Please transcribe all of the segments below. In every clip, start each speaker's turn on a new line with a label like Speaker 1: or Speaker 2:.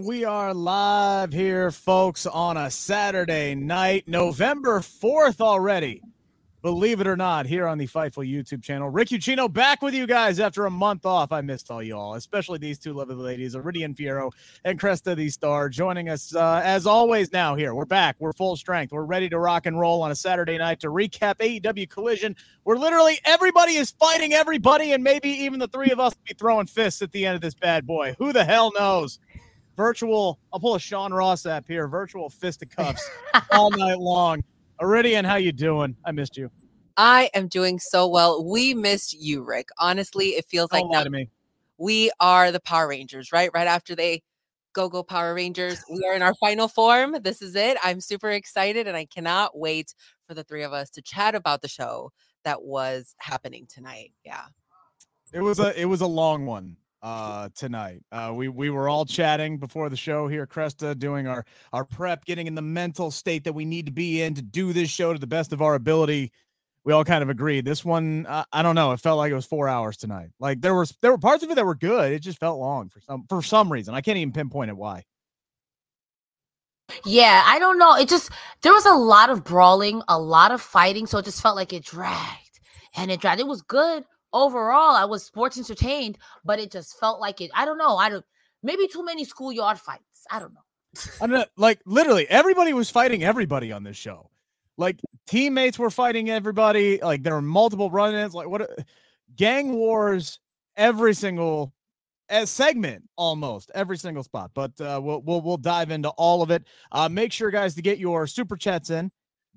Speaker 1: We are live here, folks, on a Saturday night, November 4th already. Believe it or not, here on the Fightful YouTube channel. Rick Ucchino back with you guys after a month off. I missed all y'all, especially these two lovely ladies, Iridian Fierro and Cresta the Star, joining us uh, as always now here. We're back. We're full strength. We're ready to rock and roll on a Saturday night to recap AEW Collision, where literally everybody is fighting everybody, and maybe even the three of us will be throwing fists at the end of this bad boy. Who the hell knows? Virtual, I'll pull a Sean Ross Sapp here, virtual fisticuffs all night long. Iridian, how you doing? I missed you.
Speaker 2: I am doing so well. We missed you, Rick. Honestly, it feels like
Speaker 1: Don't lie
Speaker 2: now
Speaker 1: to me.
Speaker 2: we are the Power Rangers, right? Right after they go go Power Rangers, we are in our final form. This is it. I'm super excited and I cannot wait for the three of us to chat about the show that was happening tonight. Yeah.
Speaker 1: It was a it was a long one uh tonight. Uh we we were all chatting before the show here, Cresta, doing our our prep, getting in the mental state that we need to be in to do this show to the best of our ability. We all kind of agreed. This one, uh, I don't know. It felt like it was four hours tonight. Like there was there were parts of it that were good. It just felt long for some for some reason. I can't even pinpoint it why.
Speaker 3: Yeah, I don't know. It just there was a lot of brawling, a lot of fighting, so it just felt like it dragged and it dragged. It was good overall. I was sports entertained, but it just felt like it. I don't know. I don't. Maybe too many schoolyard fights. I don't know.
Speaker 1: I know, like literally everybody was fighting everybody on this show. Like teammates were fighting everybody. Like there were multiple run-ins. Like what a- gang wars every single uh, segment almost every single spot. But uh, we'll we'll we'll dive into all of it. Uh, make sure guys to get your super chats in,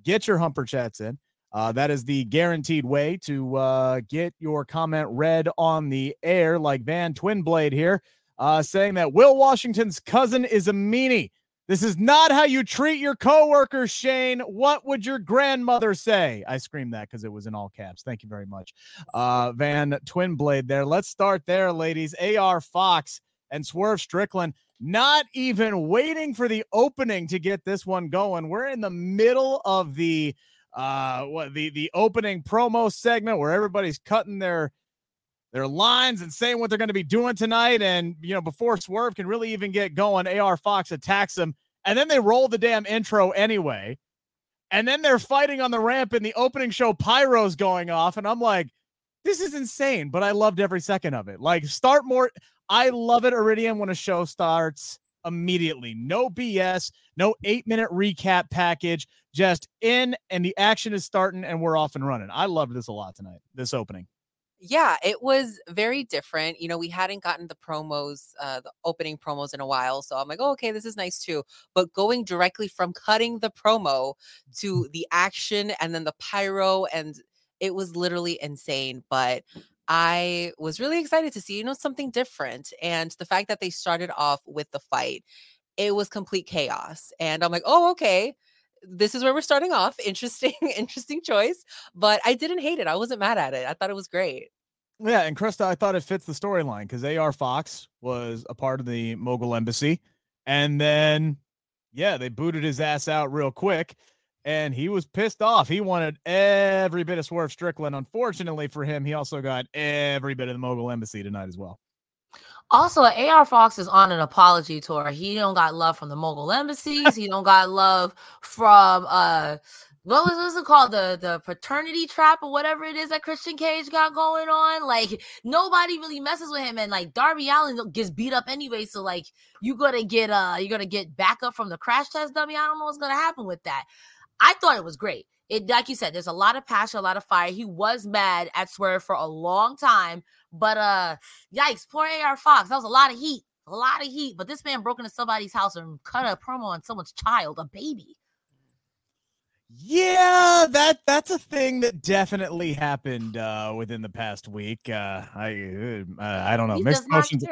Speaker 1: get your humper chats in. Uh, that is the guaranteed way to uh, get your comment read on the air, like Van Twinblade here, uh, saying that Will Washington's cousin is a meanie. This is not how you treat your coworkers, Shane. What would your grandmother say? I screamed that because it was in all caps. Thank you very much. Uh, Van Twinblade there. Let's start there, ladies. AR Fox and Swerve Strickland not even waiting for the opening to get this one going. We're in the middle of the uh what the the opening promo segment where everybody's cutting their their lines and saying what they're going to be doing tonight. And, you know, before Swerve can really even get going, AR Fox attacks him. And then they roll the damn intro anyway. And then they're fighting on the ramp in the opening show. Pyro's going off. And I'm like, this is insane. But I loved every second of it. Like, start more. I love it, Iridian, when a show starts immediately. No BS, no eight minute recap package. Just in, and the action is starting, and we're off and running. I loved this a lot tonight, this opening.
Speaker 2: Yeah, it was very different. You know, we hadn't gotten the promos, uh, the opening promos in a while. So I'm like, oh, okay, this is nice too. But going directly from cutting the promo to the action and then the pyro, and it was literally insane. But I was really excited to see, you know, something different. And the fact that they started off with the fight. it was complete chaos. And I'm like, oh, okay. This is where we're starting off. Interesting, interesting choice. But I didn't hate it. I wasn't mad at it. I thought it was great.
Speaker 1: Yeah, and Cresta, I thought it fits the storyline because AR Fox was a part of the mogul embassy. And then, yeah, they booted his ass out real quick and he was pissed off. He wanted every bit of Swerve Strickland. Unfortunately for him, he also got every bit of the mogul embassy tonight as well.
Speaker 3: Also, AR Fox is on an apology tour. He don't got love from the mogul embassies. he don't got love from uh what was, what was it called? The the paternity trap or whatever it is that Christian Cage got going on. Like nobody really messes with him, and like Darby Allin gets beat up anyway. So like you gonna get uh you're gonna get backup from the crash test dummy. I don't know what's gonna happen with that. I thought it was great. It like you said, there's a lot of passion, a lot of fire. He was mad at Swerve for a long time, but uh, yikes, poor AR Fox. That was a lot of heat, a lot of heat. But this man broke into somebody's house and cut a promo on someone's child, a baby.
Speaker 1: Yeah, that that's a thing that definitely happened uh, within the past week. Uh, I uh, I don't know.
Speaker 3: He
Speaker 1: mixed emotions.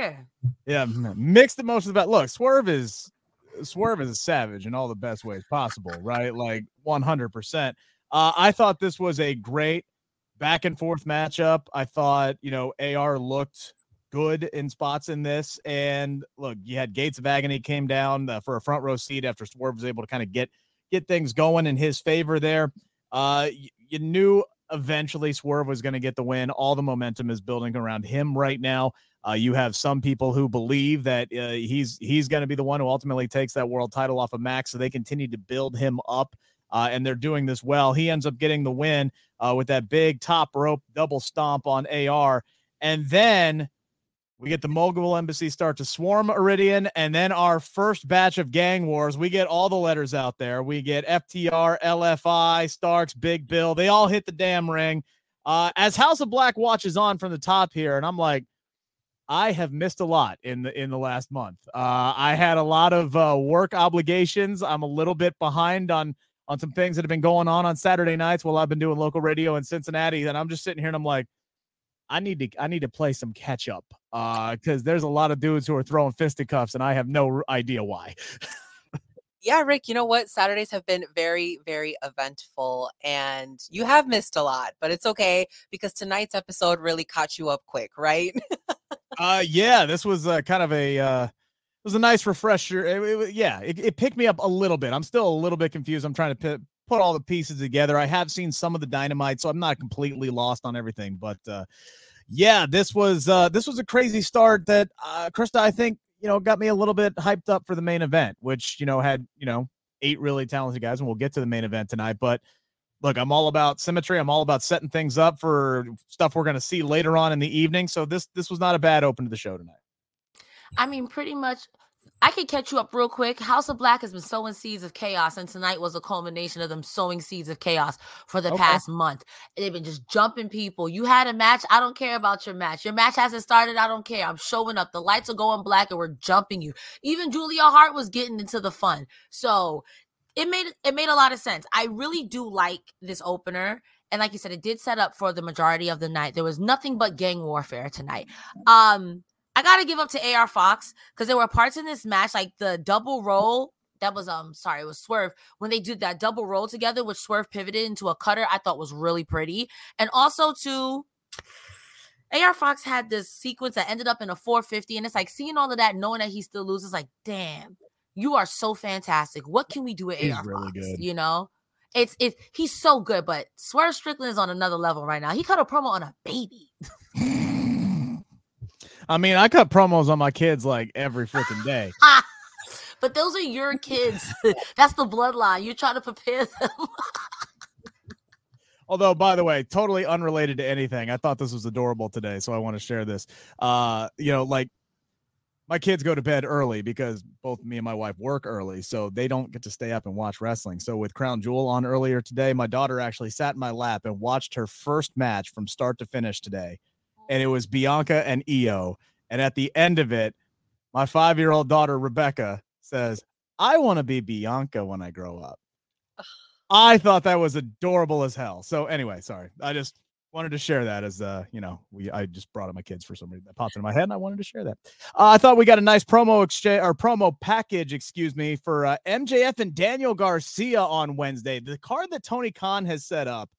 Speaker 1: Yeah, mixed emotions about. Look, Swerve is Swerve is a savage in all the best ways possible, right? Like 100%. Uh, I thought this was a great back and forth matchup. I thought, you know, AR looked good in spots in this. And look, you had Gates of Agony came down uh, for a front row seat after Swerve was able to kind of get get things going in his favor there. Uh, you, you knew eventually Swerve was going to get the win. All the momentum is building around him right now. Uh, you have some people who believe that uh, he's he's going to be the one who ultimately takes that world title off of Max, so they continue to build him up, uh, and they're doing this well. He ends up getting the win uh, with that big top rope double stomp on AR, and then we get the Mogul Embassy start to swarm Iridian, and then our first batch of gang wars. We get all the letters out there. We get FTR, LFI, Starks, Big Bill. They all hit the damn ring. Uh, as House of Black watches on from the top here, and I'm like, I have missed a lot in the in the last month. Uh, I had a lot of uh, work obligations. I'm a little bit behind on on some things that have been going on on Saturday nights while I've been doing local radio in Cincinnati, and I'm just sitting here and I'm like, I need to I need to play some catch up because uh, there's a lot of dudes who are throwing fisticuffs, and I have no idea why.
Speaker 2: yeah, Rick, you know what? Saturdays have been very, very eventful and you have missed a lot, but it's okay because tonight's episode really caught you up quick, right?
Speaker 1: uh, yeah, this was uh, kind of a uh, it was a nice refresher. It, it, yeah, it, it, picked me up a little bit. I'm still a little bit confused. I'm trying to p- put all the pieces together. I have seen some of the dynamite, so I'm not completely lost on everything. But uh, yeah, this was uh, this was a crazy start that uh, Cresta, I think, you know, got me a little bit hyped up for the main event, which you know had you know eight really talented guys, and we'll get to the main event tonight. But look, I'm all about symmetry. I'm all about setting things up for stuff we're going to see later on in the evening. So this this was not a bad open to the show tonight.
Speaker 3: I mean, pretty much I can catch you up real quick. House of Black has been sowing seeds of chaos, and tonight was a culmination of them sowing seeds of chaos for the okay. past month. They've been just jumping people. You had a match. I don't care about your match. Your match hasn't started. I don't care. I'm showing up. The lights are going black, and we're jumping you. Even Julia Hart was getting into the fun. So it made it made a lot of sense. I really do like this opener. And like you said, it did set up for the majority of the night. There was nothing but gang warfare tonight. Um, I gotta give up to AR Fox because there were parts in this match, like the double roll. That was um sorry, it was Swerve when they did that double roll together, which Swerve pivoted into a cutter. I thought was really pretty, and also to AR Fox had this sequence that ended up in a 450, and it's like seeing all of that, knowing that he still loses, like damn, you are so fantastic. What can we do with he's AR really Fox? Good. You know, it's it. He's so good, but Swerve Strickland is on another level right now. He cut a promo on a baby.
Speaker 1: I mean, I cut promos on my kids like every freaking day.
Speaker 3: but those are your kids. That's the bloodline. You try to prepare them.
Speaker 1: Although, by the way, totally unrelated to anything. I thought this was adorable today, so I want to share this. Uh, you know, like my kids go to bed early because both me and my wife work early, so they don't get to stay up and watch wrestling. So with Crown Jewel on earlier today, my daughter actually sat in my lap and watched her first match from start to finish today and it was Bianca and Io. And at the end of it, my five year old daughter, Rebecca, says, I want to be Bianca when I grow up. I thought that was adorable as hell. So, anyway, sorry. I just, wanted to share that as uh you know we I just brought up my kids for some reason that popped into my head and I wanted to share that. Uh, I thought we got a nice promo exchange or promo package, excuse me, for uh, MJF and Daniel Garcia on Wednesday. The card that Tony Khan has set up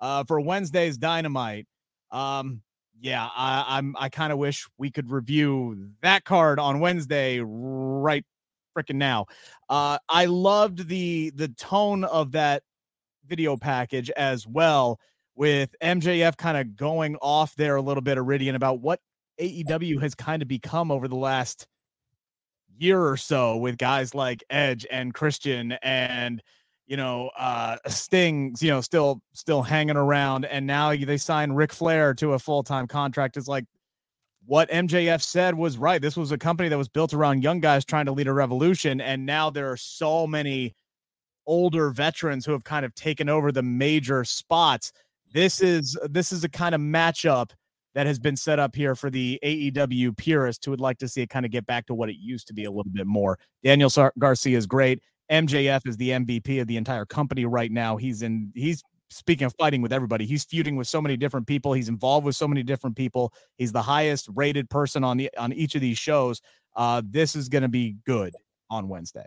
Speaker 1: uh, for Wednesday's Dynamite. Um, yeah, I, I'm I kind of wish we could review that card on Wednesday right freaking now. Uh, I loved the the tone of that video package as well with MJF kind of going off there a little bit, Iridian, about what AEW has kind of become over the last year or so with guys like Edge and Christian and you know uh Sting's you know still still hanging around and now they sign Ric Flair to a full-time contract. Is like what MJF said was right. This was a company that was built around young guys trying to lead a revolution and now there are so many older veterans who have kind of taken over the major spots this is this is a kind of matchup that has been set up here for the AEW purist who would like to see it kind of get back to what it used to be a little bit more. Daniel Garcia is great. MJF is the MVP of the entire company right now. He's in he's speaking of fighting with everybody, he's feuding with so many different people. He's involved with so many different people. He's the highest rated person on the on each of these shows. Uh, this is going to be good on Wednesday.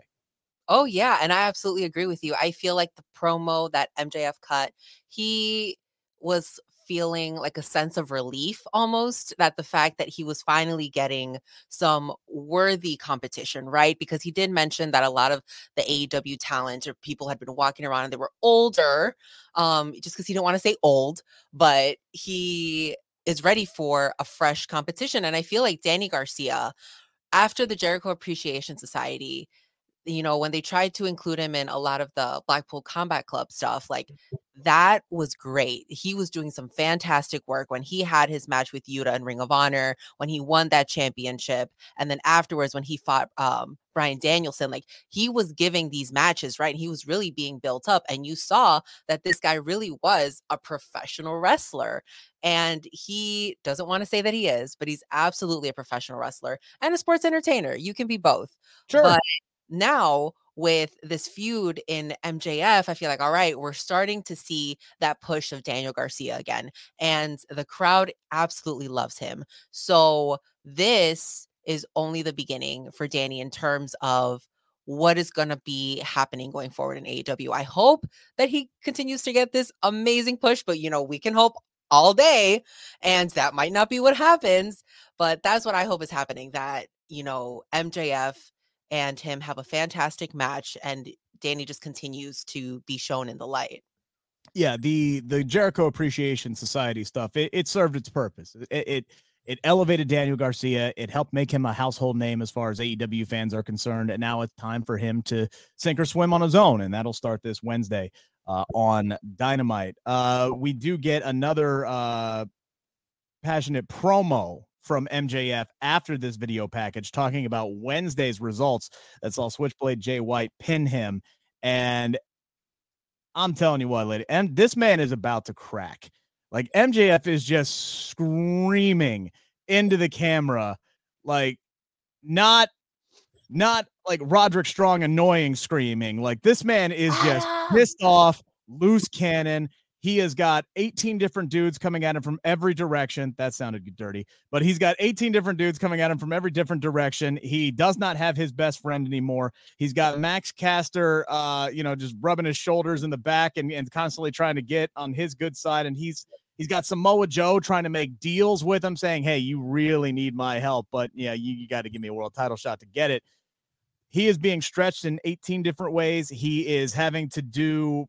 Speaker 2: Oh yeah, and I absolutely agree with you. I feel like the promo that MJF cut, he was feeling like a sense of relief almost that the fact that he was finally getting some worthy competition, right? Because he did mention that a lot of the AEW talent or people had been walking around and they were older, um, just because he didn't want to say old, but he is ready for a fresh competition. And I feel like Danny Garcia, after the Jericho Appreciation Society, you know, when they tried to include him in a lot of the Blackpool Combat Club stuff, like that was great. He was doing some fantastic work when he had his match with Yuta in Ring of Honor, when he won that championship. And then afterwards, when he fought um, Bryan Danielson, like he was giving these matches, right? He was really being built up. And you saw that this guy really was a professional wrestler. And he doesn't want to say that he is, but he's absolutely a professional wrestler and a sports entertainer. You can be both.
Speaker 1: Sure.
Speaker 2: But now with this feud in MJF, I feel like, all right, we're starting to see that push of Daniel Garcia again. And the crowd absolutely loves him. So this is only the beginning for Danny in terms of what is going to be happening going forward in AEW. I hope that he continues to get this amazing push, but you know, we can hope all day and that might not be what happens, but that's what I hope is happening that, you know, MJF and him have a fantastic match and Danny just continues to be shown in the light.
Speaker 1: Yeah, the the Jericho Appreciation Society stuff, it, it served its purpose. It, it it elevated Daniel Garcia. It helped make him a household name as far as AEW fans are concerned. And now it's time for him to sink or swim on his own. And that'll start this Wednesday uh, on Dynamite. Uh, we do get another uh, passionate promo from MJF after this video package talking about Wednesday's results that saw Switchblade Jay White pin him. And I'm telling you what, lady, and this man is about to crack. Like MJF is just screaming into the camera, like not not like Roderick Strong annoying screaming. Like this man is just ah. pissed off, loose cannon. He has got 18 different dudes coming at him from every direction. That sounded dirty, but he's got 18 different dudes coming at him from every different direction. He does not have his best friend anymore. He's got Max Caster, uh, you know, just rubbing his shoulders in the back and, and constantly trying to get on his good side. And he's he's got Samoa Joe trying to make deals with him, saying, Hey, you really need my help, but yeah, you, you got to give me a world title shot to get it. He is being stretched in 18 different ways. He is having to do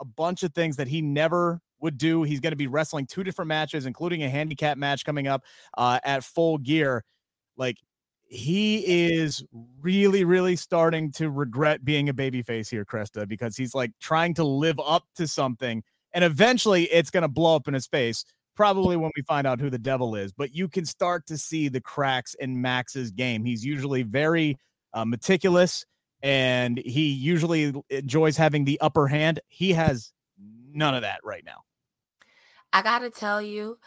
Speaker 1: a bunch of things that he never would do. He's going to be wrestling two different matches, including a handicap match coming up uh, at full gear. Like he is really, really starting to regret being a babyface here, Cresta, because he's like trying to live up to something. And eventually it's going to blow up in his face, probably when we find out who the devil is. But you can start to see the cracks in Max's game. He's usually very uh, meticulous and he usually enjoys having the upper hand. He has none of that right now.
Speaker 3: I got to tell you,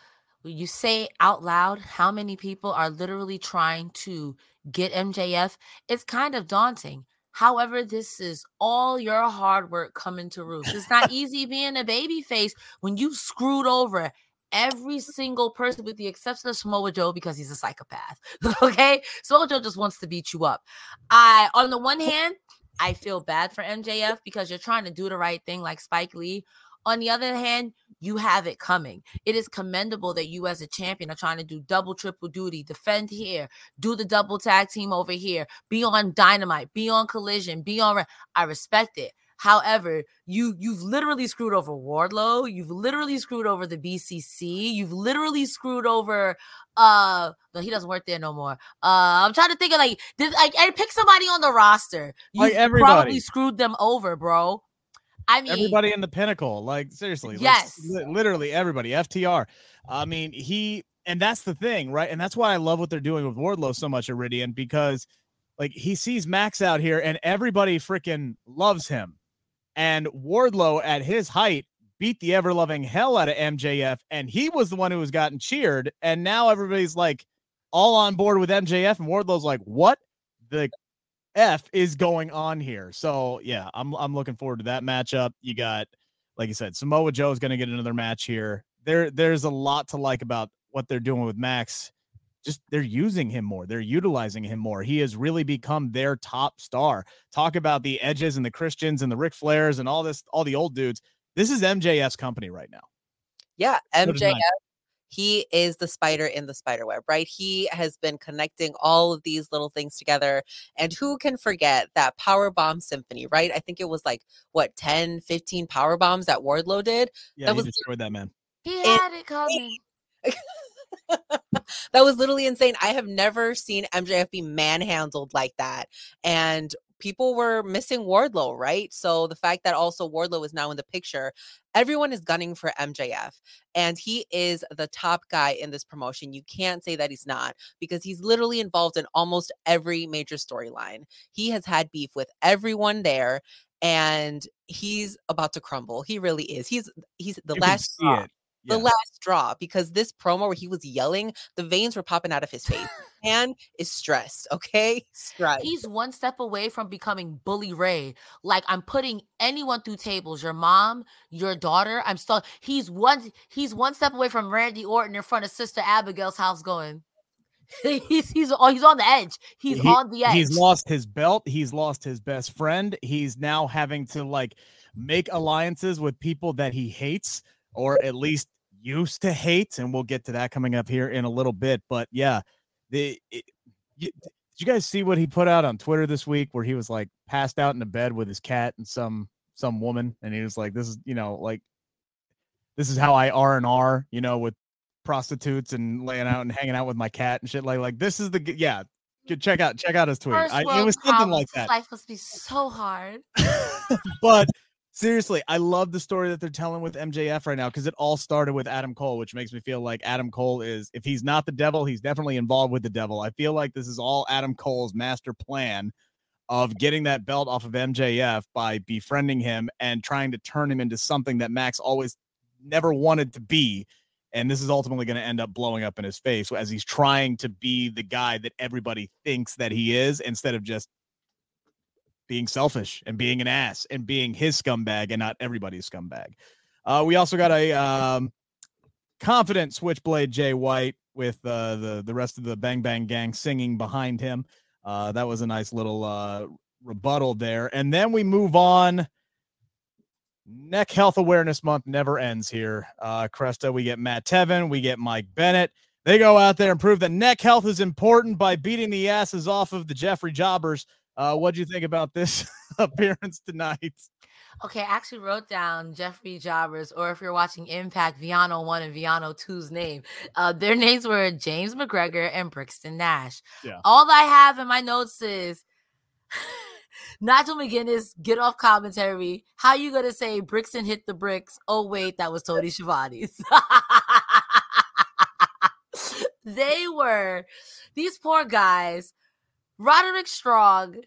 Speaker 3: when you say out loud how many people are literally trying to get MJF, it's kind of daunting. However, this is all your hard work coming to roost. It's not easy being a baby face when you've screwed over every single person with the exception of Samoa Joe because he's a psychopath. okay. Samoa Joe just wants to beat you up. I on the one hand, I feel bad for MJF because you're trying to do the right thing like Spike Lee. On the other hand, you have it coming. It is commendable that you, as a champion, are trying to do double, triple duty, defend here, do the double tag team over here, be on dynamite, be on collision, be on. I respect it. However, you you've literally screwed over Wardlow, you've literally screwed over the BCC, you've literally screwed over uh no, he doesn't work there no more. Uh I'm trying to think of like did like I pick somebody on the roster. You
Speaker 1: Like
Speaker 3: probably screwed them over, bro. I mean
Speaker 1: everybody in the pinnacle. Like seriously,
Speaker 3: Yes.
Speaker 1: li- literally everybody. FTR. I mean, he and that's the thing, right? And that's why I love what they're doing with Wardlow so much, Iridian, because like he sees Max out here and everybody freaking loves him. And Wardlow at his height beat the ever loving hell out of MJF, and he was the one who was gotten cheered. And now everybody's like all on board with MJF, and Wardlow's like, what the F is going on here? So yeah, I'm I'm looking forward to that matchup. You got, like you said, Samoa Joe is going to get another match here. There, there's a lot to like about what they're doing with Max. Just they're using him more. They're utilizing him more. He has really become their top star. Talk about the Edges and the Christians and the Ric Flairs and all this, all the old dudes. This is MJF's company right now.
Speaker 2: Yeah,
Speaker 1: So
Speaker 2: MJF.
Speaker 1: mine.
Speaker 2: He is the spider in the spider web, right? He has been connecting all of these little things together. And who can forget that power bomb symphony, right? I think it was like what 10, 15 power bombs that Wardlow did.
Speaker 1: Yeah,
Speaker 2: That
Speaker 1: he
Speaker 2: was-
Speaker 1: destroyed that man.
Speaker 3: he had it coming.
Speaker 2: that was literally insane. I have never seen MJF be manhandled like that. And people were missing Wardlow, right? So the fact that also Wardlow is now in the picture, everyone is gunning for MJF. And he is the top guy in this promotion. You can't say that he's not because he's literally involved in almost every major storyline. He has had beef with everyone there. And he's about to crumble. He really is. He's he's the
Speaker 1: You
Speaker 2: last straw
Speaker 1: it.
Speaker 2: The
Speaker 1: Yeah.
Speaker 2: last straw because this promo where he was yelling, the veins were popping out of his face. Man is stressed, okay? Stressed.
Speaker 3: He's one step away from becoming Bully Ray. Like I'm putting anyone through tables. Your mom, your daughter. I'm still. He's one. He's one step away from Randy Orton in front of Sister Abigail's house. Going. he's he's oh, he's on the edge. He's
Speaker 1: He-
Speaker 3: on the edge.
Speaker 1: He's lost his belt. He's lost his best friend. He's now having to like make alliances with people that he hates or at least used to hate. And we'll get to that coming up here in a little bit. But yeah, the it, you, did you guys see what he put out on Twitter this week where he was like passed out in a bed with his cat and some some woman and he was like this is you know like this is how I R and R you know with prostitutes and laying out and hanging out with my cat and shit like like this is the yeah check out check out his tweet. I, it was something like that.
Speaker 3: Life must be so hard.
Speaker 1: but seriously, I love the story that they're telling with MJF right now because it all started with Adam Cole, which makes me feel like Adam Cole is, if he's not the devil, he's definitely involved with the devil. I feel like this is all Adam Cole's master plan of getting that belt off of MJF by befriending him and trying to turn him into something that Max always never wanted to be. And this is ultimately going to end up blowing up in his face as he's trying to be the guy that everybody thinks that he is instead of just being selfish and being an ass and being his scumbag and not everybody's scumbag. Uh, we also got a um, confident Switchblade Jay White with uh, the the rest of the Bang Bang Gang singing behind him. Uh, that was a nice little uh, rebuttal there. And then we move on. Neck Health Awareness Month never ends here. Uh, Cresta, we get Matt Taven, we get Mike Bennett. They go out there and prove that neck health is important by beating the asses off of the Jeffrey Jobbers. Uh, what do you think about this appearance tonight?
Speaker 3: Okay, I actually wrote down Jeffrey Jobbers, or if you're watching Impact, Viano 1 and Viano 2's name. Uh, their names were James McGregor and Brixton Nash.
Speaker 1: Yeah.
Speaker 3: All I have in my notes is Nigel McGuinness, get off commentary. How you gonna say Brixton hit the bricks? Oh, wait, that was Tony Schiavone's. they were these poor guys. Roderick Strong.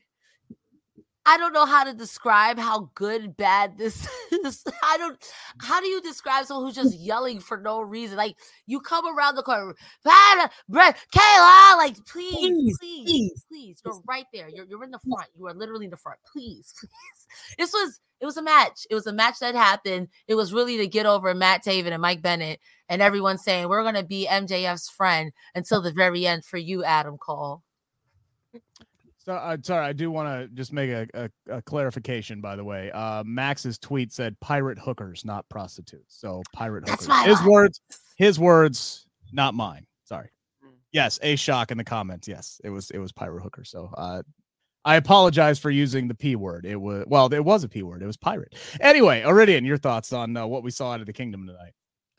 Speaker 3: I don't know how to describe how good, bad this is. I don't. How do you describe someone who's just yelling for no reason? Like you come around the corner, "Bada, Bre- Kayla, like please,
Speaker 2: Please,
Speaker 3: please, please, You're right there. You're you're in the front. You are literally in the front. Please, please. This was it was a match. It was a match that happened. It was really to get over Matt Taven and Mike Bennett and everyone saying we're gonna be MJF's friend until the very end for you, Adam Cole.
Speaker 1: So, uh, sorry, I do want to just make a, a, a, clarification. By the way, uh, Max's tweet said pirate hookers, not prostitutes. So pirate
Speaker 3: That's
Speaker 1: hookers. His
Speaker 3: line.
Speaker 1: words, his words, not mine. Sorry.
Speaker 2: Mm.
Speaker 1: Yes, a shock in the comments. Yes, it was it was pirate hooker. So uh, I apologize for using the p word. It was well, it was a p word. It was pirate. Anyway, Iridian, your thoughts on uh, what we saw out of the kingdom tonight?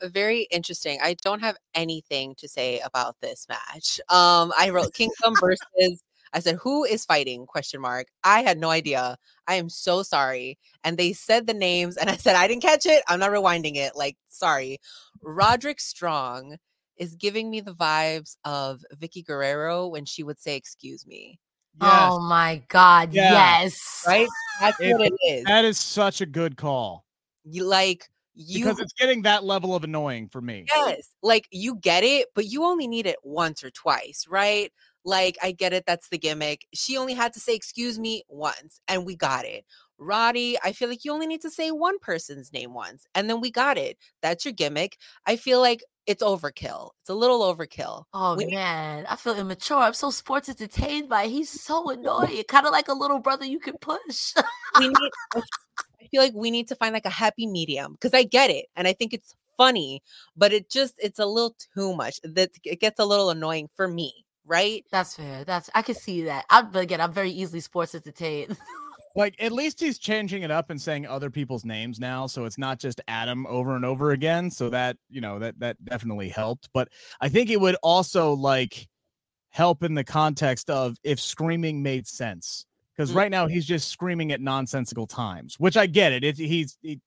Speaker 2: very interesting. I don't have anything to say about this match. Um, I wrote Kingdom versus. I said, "Who is fighting?" Question mark. I had no idea. I am so sorry. And they said the names, and I said I didn't catch it. I'm not rewinding it. Like, sorry. Roderick Strong is giving me the vibes of Vickie Guerrero when she would say, "Excuse me."
Speaker 3: Oh my god,
Speaker 1: Yeah.
Speaker 3: yes.
Speaker 2: Right? That's
Speaker 1: It-
Speaker 2: what it is.
Speaker 1: that is such a good call
Speaker 2: You like you
Speaker 1: because it's getting that level of annoying for me.
Speaker 2: Yes. Like you get it, but you only need it once or twice, right? Like I get it, that's the gimmick. She only had to say excuse me once and we got it. Roddy, I feel like you only need to say one person's name once and then we got it. That's your gimmick. I feel like it's overkill. It's a little overkill.
Speaker 3: Oh
Speaker 2: We-
Speaker 3: man, I feel immature. I'm so sports entertained by. it. He's so annoying. kind of like a little brother you can push.
Speaker 2: We need I feel like we need to find like a happy medium because I get it and I think it's funny, but it just it's a little too much. That it gets a little annoying for me, right?
Speaker 3: That's fair. That's I can see that. I'm but again, I'm very easily sports entertained.
Speaker 1: Like at least he's changing it up and saying other people's names now, so it's not just Adam over and over again. So that you know that that definitely helped. But I think it would also like help in the context of if screaming made sense because
Speaker 2: Mm.
Speaker 1: right now he's just screaming at nonsensical times, which I get it. It he's he,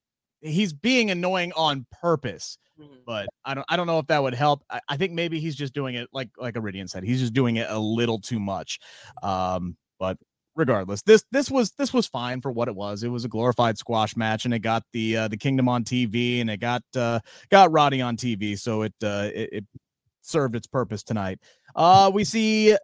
Speaker 1: he's being annoying on purpose,
Speaker 2: Mhm.
Speaker 1: but I don't I don't know if that would help. I, I think maybe he's just doing it like like Iridian said, he's just doing it a little too much. Um, but regardless, this this was this was fine for what it was. It was a glorified squash match, and it got the uh, the Kingdom on TV, and it got uh, got Roddy on TV, so it uh, it, it served its purpose tonight. Uh, we see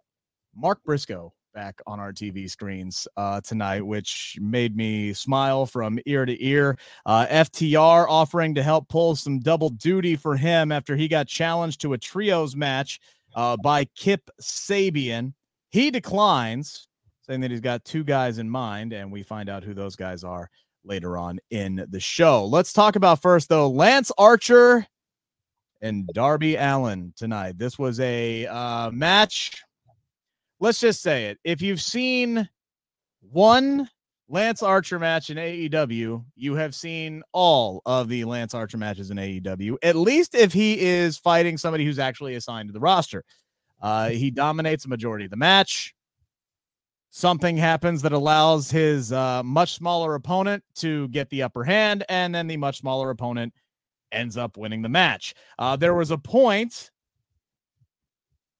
Speaker 1: Mark Briscoe back on our TV screens uh, tonight, which made me smile from ear to ear. Uh, FTR offering to help pull some double duty for him after he got challenged to a trios match uh, by Kip Sabian. He declines, saying that he's got two guys in mind, and we find out who those guys are later on in the show. Let's talk about first, though, Lance Archer and Darby Allin tonight. This was a uh, match. Let's just say it. If you've seen one Lance Archer match in AEW, you have seen all of the Lance Archer matches in AEW, at least if he is fighting somebody who's actually assigned to the roster. Uh, he dominates the majority of the match. Something happens that allows his uh, much smaller opponent to get the upper hand, and then the much smaller opponent ends up winning the match. Uh, there was a point.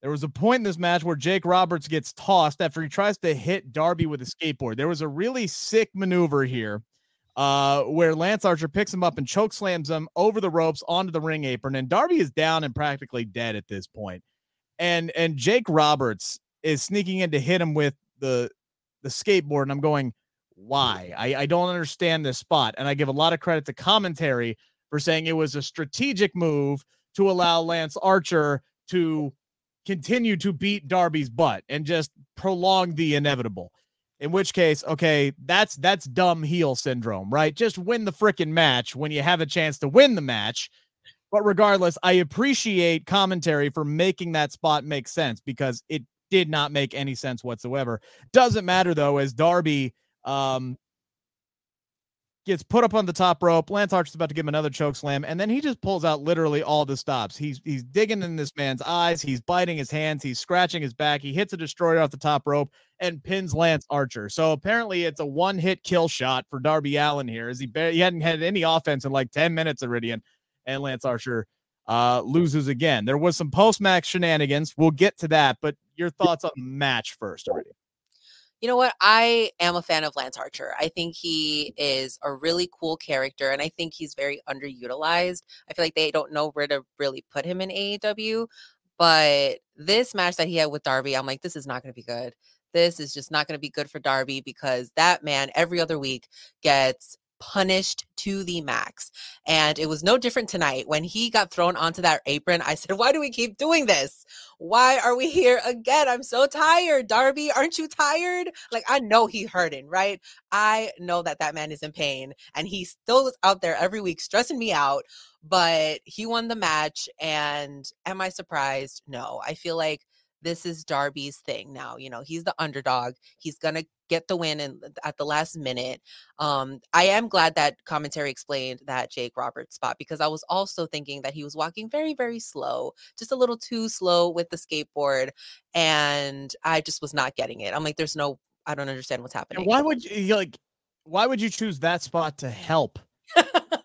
Speaker 1: There was a point in this match where Jake Roberts gets tossed after he tries to hit Darby with a skateboard. There was a really sick maneuver here uh, where Lance Archer picks him up and choke slams him over the ropes onto the ring apron, and Darby is down and practically dead at this point. And and Jake Roberts is sneaking in to hit him with the the skateboard, and I'm going, why? I, I don't understand this spot. And I give a lot of credit to commentary for saying it was a strategic move to allow Lance Archer to continue to beat Darby's butt and just prolong the inevitable. In which case, okay, that's that's dumb heel syndrome, right? Just win the freaking match when you have a chance to win the match. But regardless, I appreciate commentary for making that spot make sense because it did not make any sense whatsoever. Doesn't matter though, as Darby um gets put up on the top rope. Lance Archer's about to give him another choke slam, and then he just pulls out literally all the stops. He's he's digging in this man's eyes, he's biting his hands, he's scratching his back, he hits a destroyer off the top rope and pins Lance Archer. So apparently it's a one-hit kill shot for Darby Allin here, as he he hadn't had any offense in like 10 minutes Iridian, and Lance Archer uh loses again. There was some post-match shenanigans. We'll get to that, but your thoughts on the match first, Iridian.
Speaker 2: You know what? I am a fan of Lance Archer. I think he is a really cool character, and I think he's very underutilized. I feel like they don't know where to really put him in AEW. But this match that he had with Darby, I'm like, this is not going to be good. This is just not going to be good for Darby because that man every other week gets punished to the max. And it was no different tonight. When he got thrown onto that apron, I said, Why do we keep doing this? Why are we here again? I'm so tired. Darby, aren't you tired? Like, I know he's hurting, right? I know that that man is in pain and he's still out there every week stressing me out. But he won the match. And am I surprised? No. I feel like this is Darby's thing now. You know, he's the underdog. He's going to get the win in, at the last minute. Um, I am glad that commentary explained that Jake Roberts spot because I was also thinking that he was walking very, very slow, just a little too slow with the skateboard. And I just was not getting it. I'm like, there's no, I don't understand what's happening.
Speaker 1: Why would you like, why would you choose that spot to help?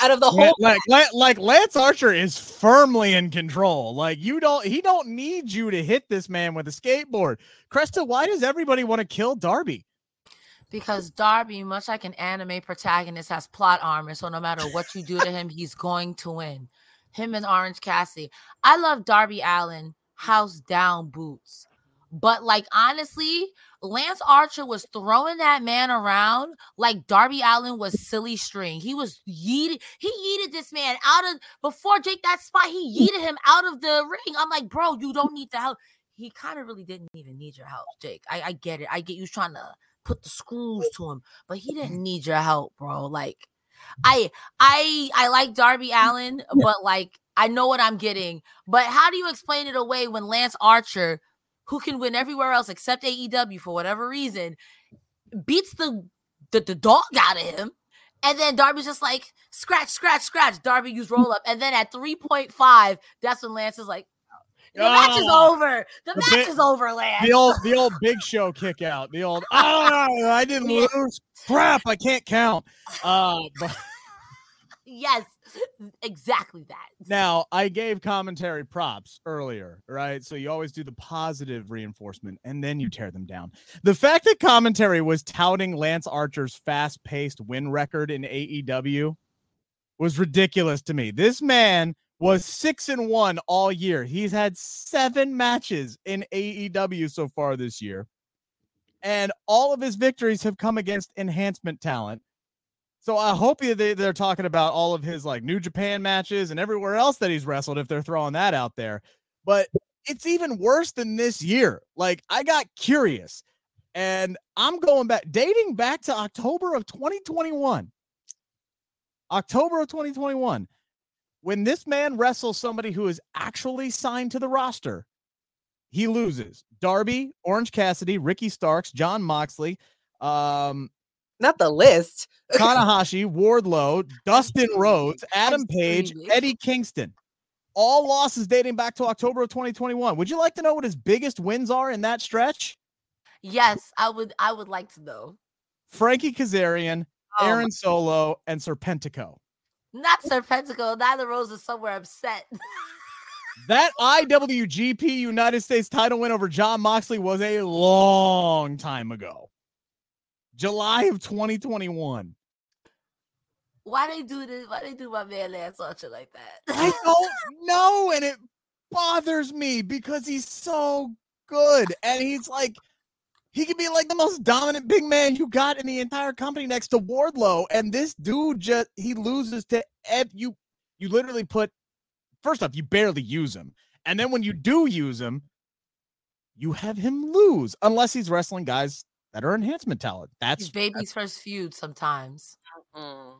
Speaker 2: out of the whole
Speaker 1: like, like like Lance Archer is firmly in control. Like you don't he don't need you to hit this man with a skateboard. Cresta, why does everybody want to kill Darby?
Speaker 3: Because Darby, much like an anime protagonist, has plot armor. So no matter what you do to him, he's going to win. Him and Orange Cassidy. I love Darby Allin house down boots. But like honestly, Lance Archer was throwing that man around like Darby Allin was silly string. He was yeeted, he yeeted this man out of before Jake that spot, he yeeted him out of the ring. I'm like, bro, you don't need the help. He kind of really didn't even need your help, Jake. I, I get it. I get you trying to put the screws to him, but he didn't need your help, bro. Like, I I I like Darby Allin, but like I know what I'm getting. But how do you explain it away when Lance Archer who can win everywhere else except AEW for whatever reason, beats the the, the dog out of him. And then Darby's just like, scratch, scratch, scratch. Darby used roll up. And then at 3.5, that's when Lance is like, the oh, match is over. The, the match big, is over, Lance.
Speaker 1: The old, the old Big Show kick out. The old, oh, I didn't lose. Crap, I can't count. Uh, but
Speaker 3: yes, exactly that.
Speaker 1: Now, I gave commentary props earlier, right? So you always do the positive reinforcement and then you tear them down. The fact that commentary was touting Lance Archer's fast paced win record in AEW was ridiculous to me. This man was six and one all year. He's had seven matches in AEW so far this year. And all of his victories have come against enhancement talent so I hope they, they're talking about all of his like New Japan matches and everywhere else that he's wrestled if they're throwing that out there. But it's even worse than this year. Like I got curious and I'm going back dating back to October of 2021. October of 2021 when this man wrestles somebody who is actually signed to the roster. He loses. Darby, Orange Cassidy, Ricky Starks, Jon Moxley, um,
Speaker 2: not the list.
Speaker 1: Tanahashi, Wardlow, Dustin Rhodes, Adam Page, Eddie Kingston. All losses dating back to October of 2021. Would you like to know what his biggest wins are in that stretch?
Speaker 3: Yes, I would I would like to know.
Speaker 1: Frankie Kazarian, oh Aaron Solo, and Serpentico.
Speaker 3: Not Serpentico. Nyla Rose is somewhere upset.
Speaker 1: that IWGP United States title win over Jon Moxley was a long time ago. July of 2021.
Speaker 3: Why they do this? Why they do my man Lance Archer like that?
Speaker 1: I don't know, and it bothers me because he's so good, and he's like, he could be like the most dominant big man you got in the entire company next to Wardlow, and this dude just he loses to Ed. You you literally put first off, you barely use him, and then when you do use him, you have him lose unless he's wrestling guys that are enhancement talent. That's
Speaker 3: baby's that's, first feud sometimes.
Speaker 2: Mm-hmm.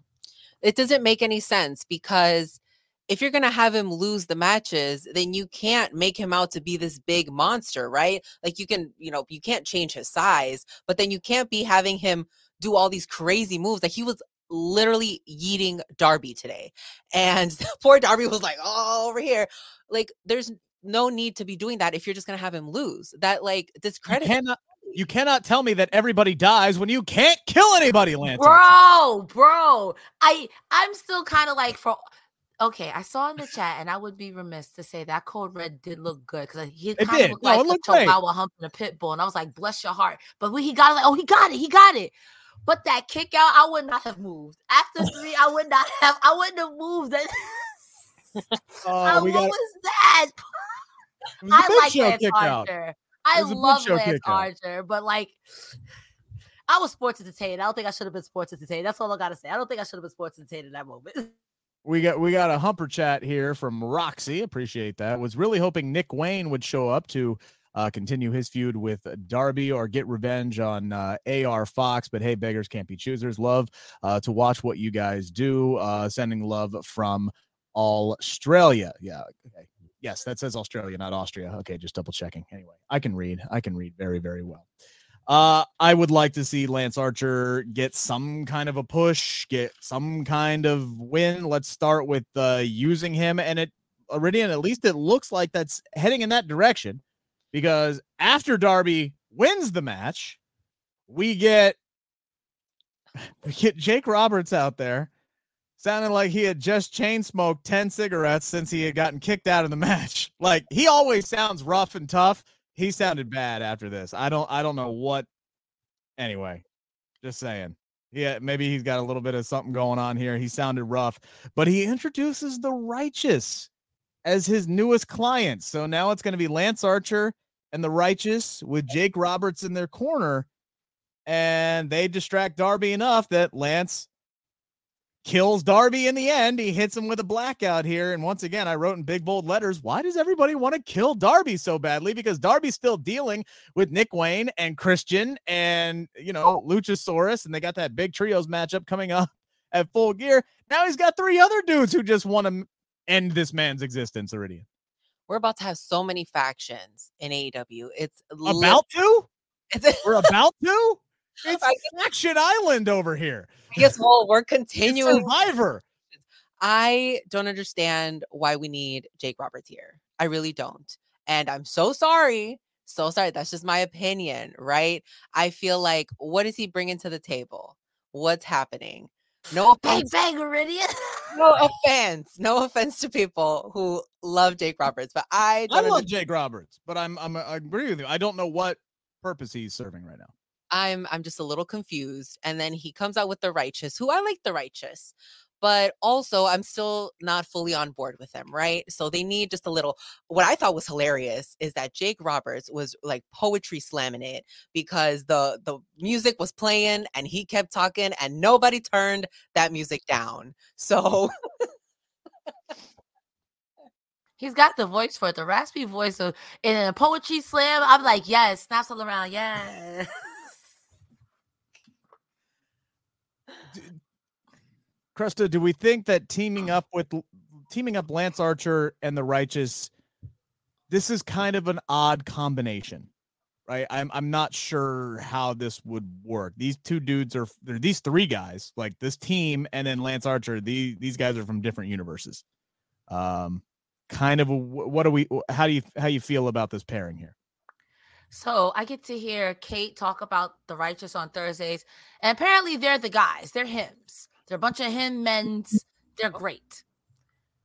Speaker 2: It doesn't make any sense because if you're going to have him lose the matches, then you can't make him out to be this big monster, right? Like you can, you know, you can't change his size, but then you can't be having him do all these crazy moves. Like he was literally eating Darby today. And poor Darby was like, oh, over here. Like there's no need to be doing that if you're just going to have him lose. That like discredit.
Speaker 1: You cannot, you cannot tell me that everybody dies when you can't kill anybody, Lance.
Speaker 3: Bro, bro. I I'm still kind of like for okay, I saw in the chat, and I would be remiss to say that Code Red did look good because he kind of looked no, like a chihuahua humping a pit bull, and I was like, bless your heart. But when he got it, like, oh, he got it, he got it. But that kick out, I would not have moved. After three, I would not have, I wouldn't have moved. That uh, what got, was that? I like that Archer. I love Lance Archer, but like, I was sports entertained. I don't think I should have been sports entertained. That's all I gotta say. I don't think I should have been sports entertained in that moment.
Speaker 1: We got we got a humper chat here from Roxy. Appreciate that. Was really hoping Nick Wayne would show up to uh, continue his feud with Darby or get revenge on uh, AR Fox. But hey, beggars can't be choosers. Love uh, to watch what you guys do. Uh, sending love from Australia. Yeah. Okay. Yes, that says Australia, not Austria. Okay, just double checking. Anyway, I can read. I can read very, very well. Uh, I would like to see Lance Archer get some kind of a push, get some kind of win. Let's start with uh, using him, and it Iridian. At least it looks like that's heading in that direction, because after Darby wins the match, we get we get Jake Roberts out there, sounding like he had just chain smoked ten cigarettes since he had gotten kicked out of the match. Like he always sounds rough and tough he sounded bad after this. I don't I don't know what anyway. Just saying. Yeah, maybe he's got a little bit of something going on here. He sounded rough, but he introduces the righteous as his newest client. So now it's going to be Lance Archer and the righteous with Jake Roberts in their corner. And they distract Darby enough that Lance kills Darby in the end. He hits him with a blackout here. And once again, I wrote in big bold letters, why does everybody want to kill Darby so badly? Because Darby's still dealing with Nick Wayne and Christian and, you know, oh. Luchasaurus. And they got that big trios matchup coming up at full gear. Now he's got three other dudes who just want to end this man's existence, Iridian.
Speaker 2: We're about to have so many factions in AEW. It's
Speaker 1: about to? We're about to? It's Action Island over here.
Speaker 2: I guess well, we're continuing.
Speaker 1: Survivor.
Speaker 2: I don't understand why we need Jake Roberts here. I really don't. And I'm so sorry. So sorry. That's just my opinion, right? I feel like what is he bringing to the table? What's happening? No offense.
Speaker 3: Bang, bang, Iridian.
Speaker 2: no offense. No offense to people who love Jake Roberts, but I
Speaker 1: I love Jake Roberts, but I'm I'm I agree with you. I don't know what purpose he's serving right now.
Speaker 2: I'm I'm just a little confused. And then he comes out with the righteous, who I like the righteous, but also I'm still not fully on board with them, right? So they need just a little. What I thought was hilarious is that Jake Roberts was like poetry slamming it because the the music was playing and he kept talking and nobody turned that music down. So
Speaker 3: He's got the voice for it, the raspy voice. So in a poetry slam, I'm like, yes, snaps all around, yeah.
Speaker 1: Cresta, do we think that teaming up with teaming up Lance Archer and the Righteous, this is kind of an odd combination, right? I'm I'm not sure how this would work. These two dudes are these three guys, like this team, and then Lance Archer. These these guys are from different universes. Um, kind of what do we? How do you how you feel about this pairing here?
Speaker 3: So I get to hear Kate talk about the righteous on Thursdays, and apparently they're the guys. They're hymns. They're a bunch of him men's. They're oh. great.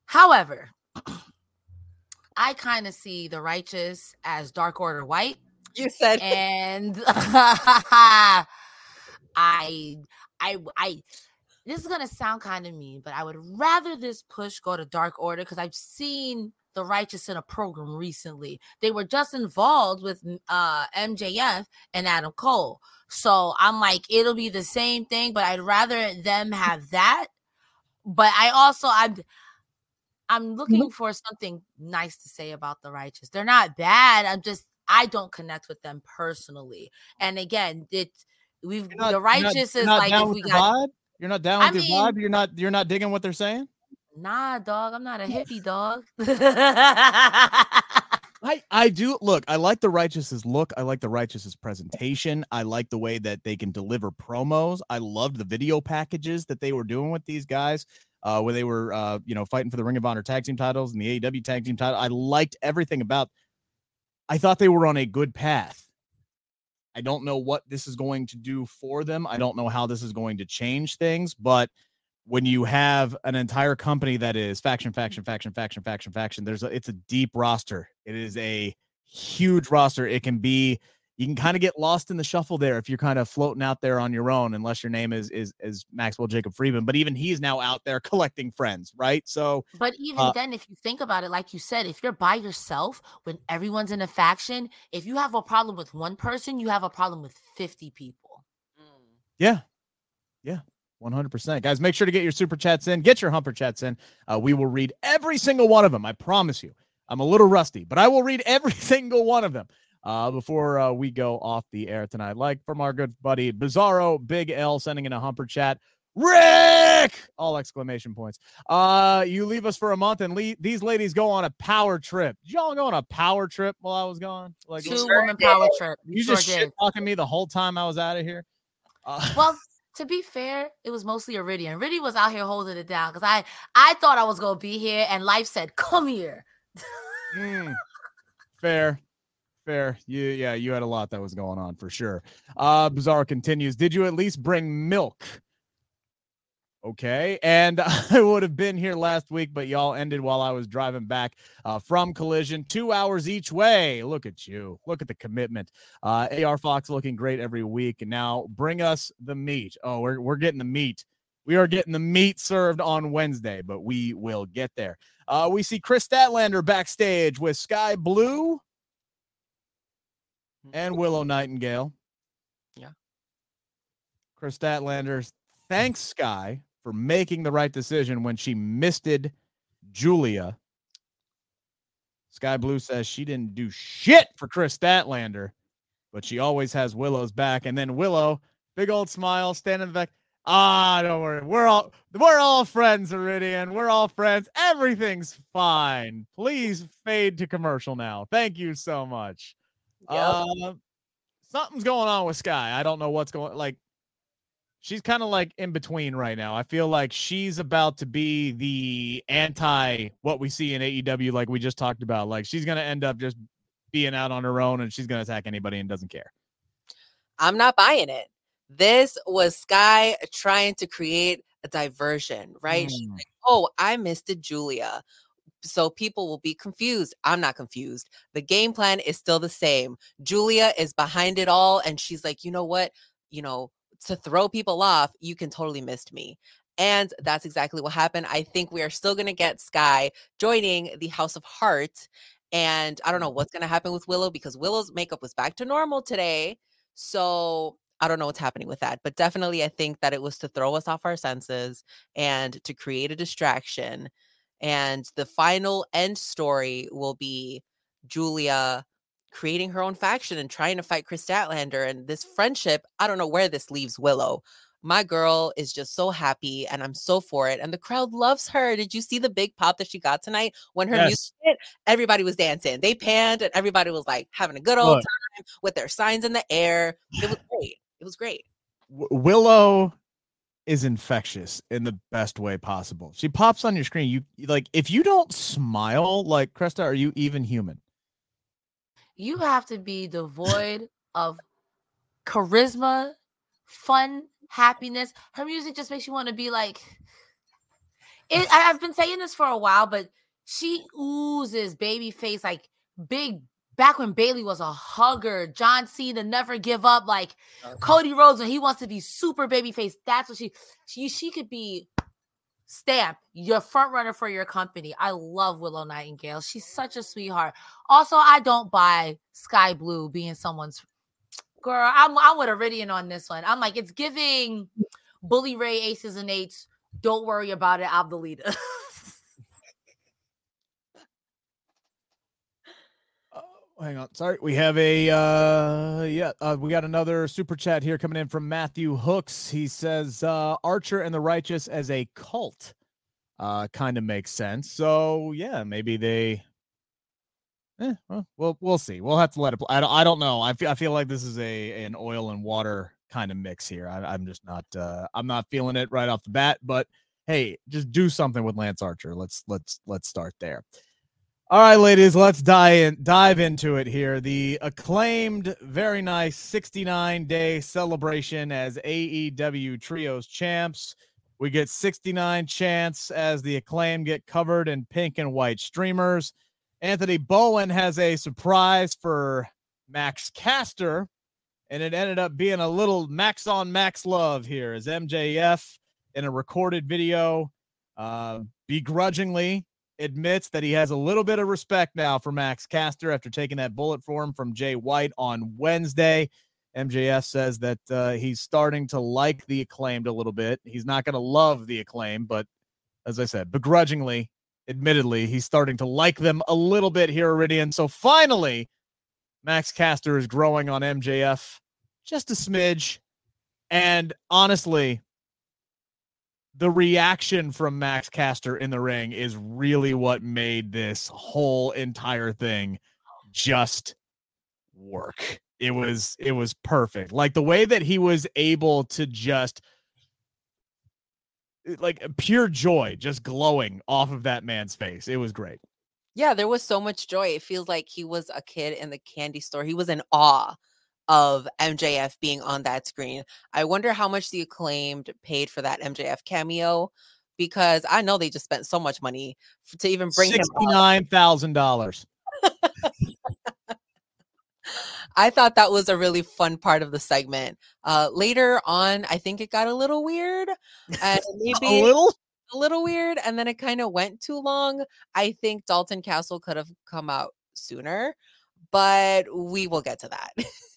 Speaker 3: However, I kind of see the righteous as Dark Order White.
Speaker 2: You said,
Speaker 3: and I, I, I. This is gonna sound kind of mean, but I would rather this push go to Dark Order because I've seen the righteous in a program recently. They were just involved with uh, MJF and Adam Cole. So I'm like, it'll be the same thing, but I'd rather them have that. But I also I'm I'm looking mm-hmm. for something nice to say about the righteous. They're not bad. I'm just I don't connect with them personally. And again, it we've not, the righteous
Speaker 1: not,
Speaker 3: is like if
Speaker 1: we got vibe? you're not down with I mean, vibe. You're not you're not digging what they're saying.
Speaker 3: Nah, dog. I'm not a hippie dog.
Speaker 1: I I do look. I like the righteous's look. I like the righteous's presentation. I like the way that they can deliver promos. I loved the video packages that they were doing with these guys, uh, where they were uh, you know fighting for the Ring of Honor tag team titles and the AEW tag team title. I liked everything about. I thought they were on a good path. I don't know what this is going to do for them. I don't know how this is going to change things, but when you have an entire company that is faction, faction, faction, faction, faction, faction, there's a, it's a deep roster. It is a huge roster. It can be you can kind of get lost in the shuffle there if you're kind of floating out there on your own, unless your name is is is Maxwell Jacob Friedman. But even he's now out there collecting friends, right? So,
Speaker 3: but even uh, then, if you think about it, like you said, if you're by yourself when everyone's in a faction, if you have a problem with one person, you have a problem with fifty people.
Speaker 1: Yeah. Yeah. 100%. Guys, make sure to get your super chats in. Get your humper chats in. Uh, we will read every single one of them. I promise you. I'm a little rusty, but I will read every single one of them uh, before uh, we go off the air tonight. Like from our good buddy Bizarro Big L sending in a humper chat. Rick! All exclamation points. Uh, you leave us for a month and le- these ladies go on a power trip. Did y'all go on a power trip while I was gone?
Speaker 3: Like two woman power trip.
Speaker 1: You sure just shit talking me the whole time I was out of here.
Speaker 3: Uh, well, to be fair, it was mostly Iridian. Iridian was out here holding it down because I I thought I was gonna be here, and life said, "Come here."
Speaker 1: mm, fair, fair. You yeah, you had a lot that was going on for sure. Uh, Bizarre continues. Did you at least bring milk? Okay. And I would have been here last week, but y'all ended while I was driving back uh, from collision, two hours each way. Look at you. Look at the commitment. Uh, AR Fox looking great every week. And now bring us the meat. Oh, we're, we're getting the meat. We are getting the meat served on Wednesday, but we will get there. Uh, we see Kris Statlander backstage with Skye Blue and Willow Nightingale.
Speaker 2: Yeah.
Speaker 1: Kris Statlander thanks Skye for making the right decision when she misted Julia. Skye Blue says she didn't do shit for Kris Statlander, but she always has Willow's back. And then Willow, big old smile, standing back. Ah, don't worry. We're all we're all friends, Iridian. We're all friends. Everything's fine. Please fade to commercial now. Thank you so much. Yep. Uh, something's going on with Skye. I don't know what's going like she's kind of like in between right now. I feel like she's about to be the anti what we see in AEW, like we just talked about. Like she's gonna end up just being out on her own and she's gonna attack anybody and doesn't care.
Speaker 2: I'm not buying it. This was Skye trying to create a diversion, right? Mm. Like, oh, I missed it, Julia. So people will be confused. I'm not confused. The game plan is still the same. Julia is behind it all. And she's like, you know what? You know, to throw people off, you can totally miss me. And that's exactly what happened. I think we are still going to get Skye joining the House of Heart. And I don't know mm-hmm. what's going to happen with Willow because Willow's makeup was back to normal today. So I don't know what's happening with that. But definitely, I think that it was to throw us off our senses and to create a distraction. And the final end story will be Julia creating her own faction and trying to fight Kris Statlander. And this friendship, I don't know where this leaves Willow. My girl is just so happy and I'm so for it. And the crowd loves her. Did you see the big pop that she got tonight when her yes. music hit? Everybody was dancing. They panned and everybody was like having a good old Look. time with their signs in the air. It was great. It was great.
Speaker 1: Willow is infectious in the best way possible. She pops on your screen. You like if you don't smile like Cresta, are you even human?
Speaker 3: You have to be devoid of charisma, fun, happiness. Her music just makes you want to be like. It, I've been saying this for a while, but she oozes baby face like big. Back when Bayley was a hugger, John Cena never give up. Like Cody Rhodes when he wants to be super baby face. That's what she she she could be stamp your front runner for your company. I love Willow Nightingale. She's such a sweetheart. Also, I don't buy Skye Blue being someone's girl. I'm I'm with Iridian on this one. I'm like, it's giving Bully Ray aces and eights. Don't worry about it. I'm the leader.
Speaker 1: hang on. Sorry. We have a uh yeah, uh, we got another super chat here coming in from Matthew Hooks. He says uh Archer and the Righteous as a cult uh kind of makes sense. So, yeah, maybe they Eh, well, we'll we'll see. We'll have to let it. I don't. I don't know. I feel. I feel like this is a an oil and water kind of mix here. I, am just not. Uh, I'm not feeling it right off the bat. But hey, just do something with Lance Archer. Let's let's let's start there. All right, ladies, let's dive in, dive into it here. The acclaimed, very nice 69 day celebration as AEW Trios champs. We get 69 chants as the acclaim get covered in pink and white streamers. Anthony Bowen has a surprise for Max Caster, and it ended up being a little Max on Max love here as MJF in a recorded video uh, begrudgingly admits that he has a little bit of respect now for Max Caster after taking that bullet for him from Jay White on Wednesday. MJF says that uh, he's starting to like the acclaimed a little bit. He's not going to love the acclaim, but as I said, begrudgingly, admittedly, he's starting to like them a little bit here, Iridian. So finally, Max Caster is growing on MJF just a smidge. And honestly, the reaction from Max Caster in the ring is really what made this whole entire thing just work. It was it was perfect. Like the way that he was able to just eh, like pure joy just glowing off of that man's face. It was great.
Speaker 2: Yeah, there was so much joy. It feels like he was a kid in the candy store. He was in awe of MJF being on that screen. I wonder how much the acclaimed paid for that MJF cameo because I know they just spent so much money to even bring him.
Speaker 1: Sixty nine thousand dollars.
Speaker 2: I thought that was a really fun part of the segment. Uh, later on, I think it got a little weird, and maybe
Speaker 1: a little,
Speaker 2: a little weird, and then it kind of went too long. I think Dalton Castle could have come out sooner, but we will get to that.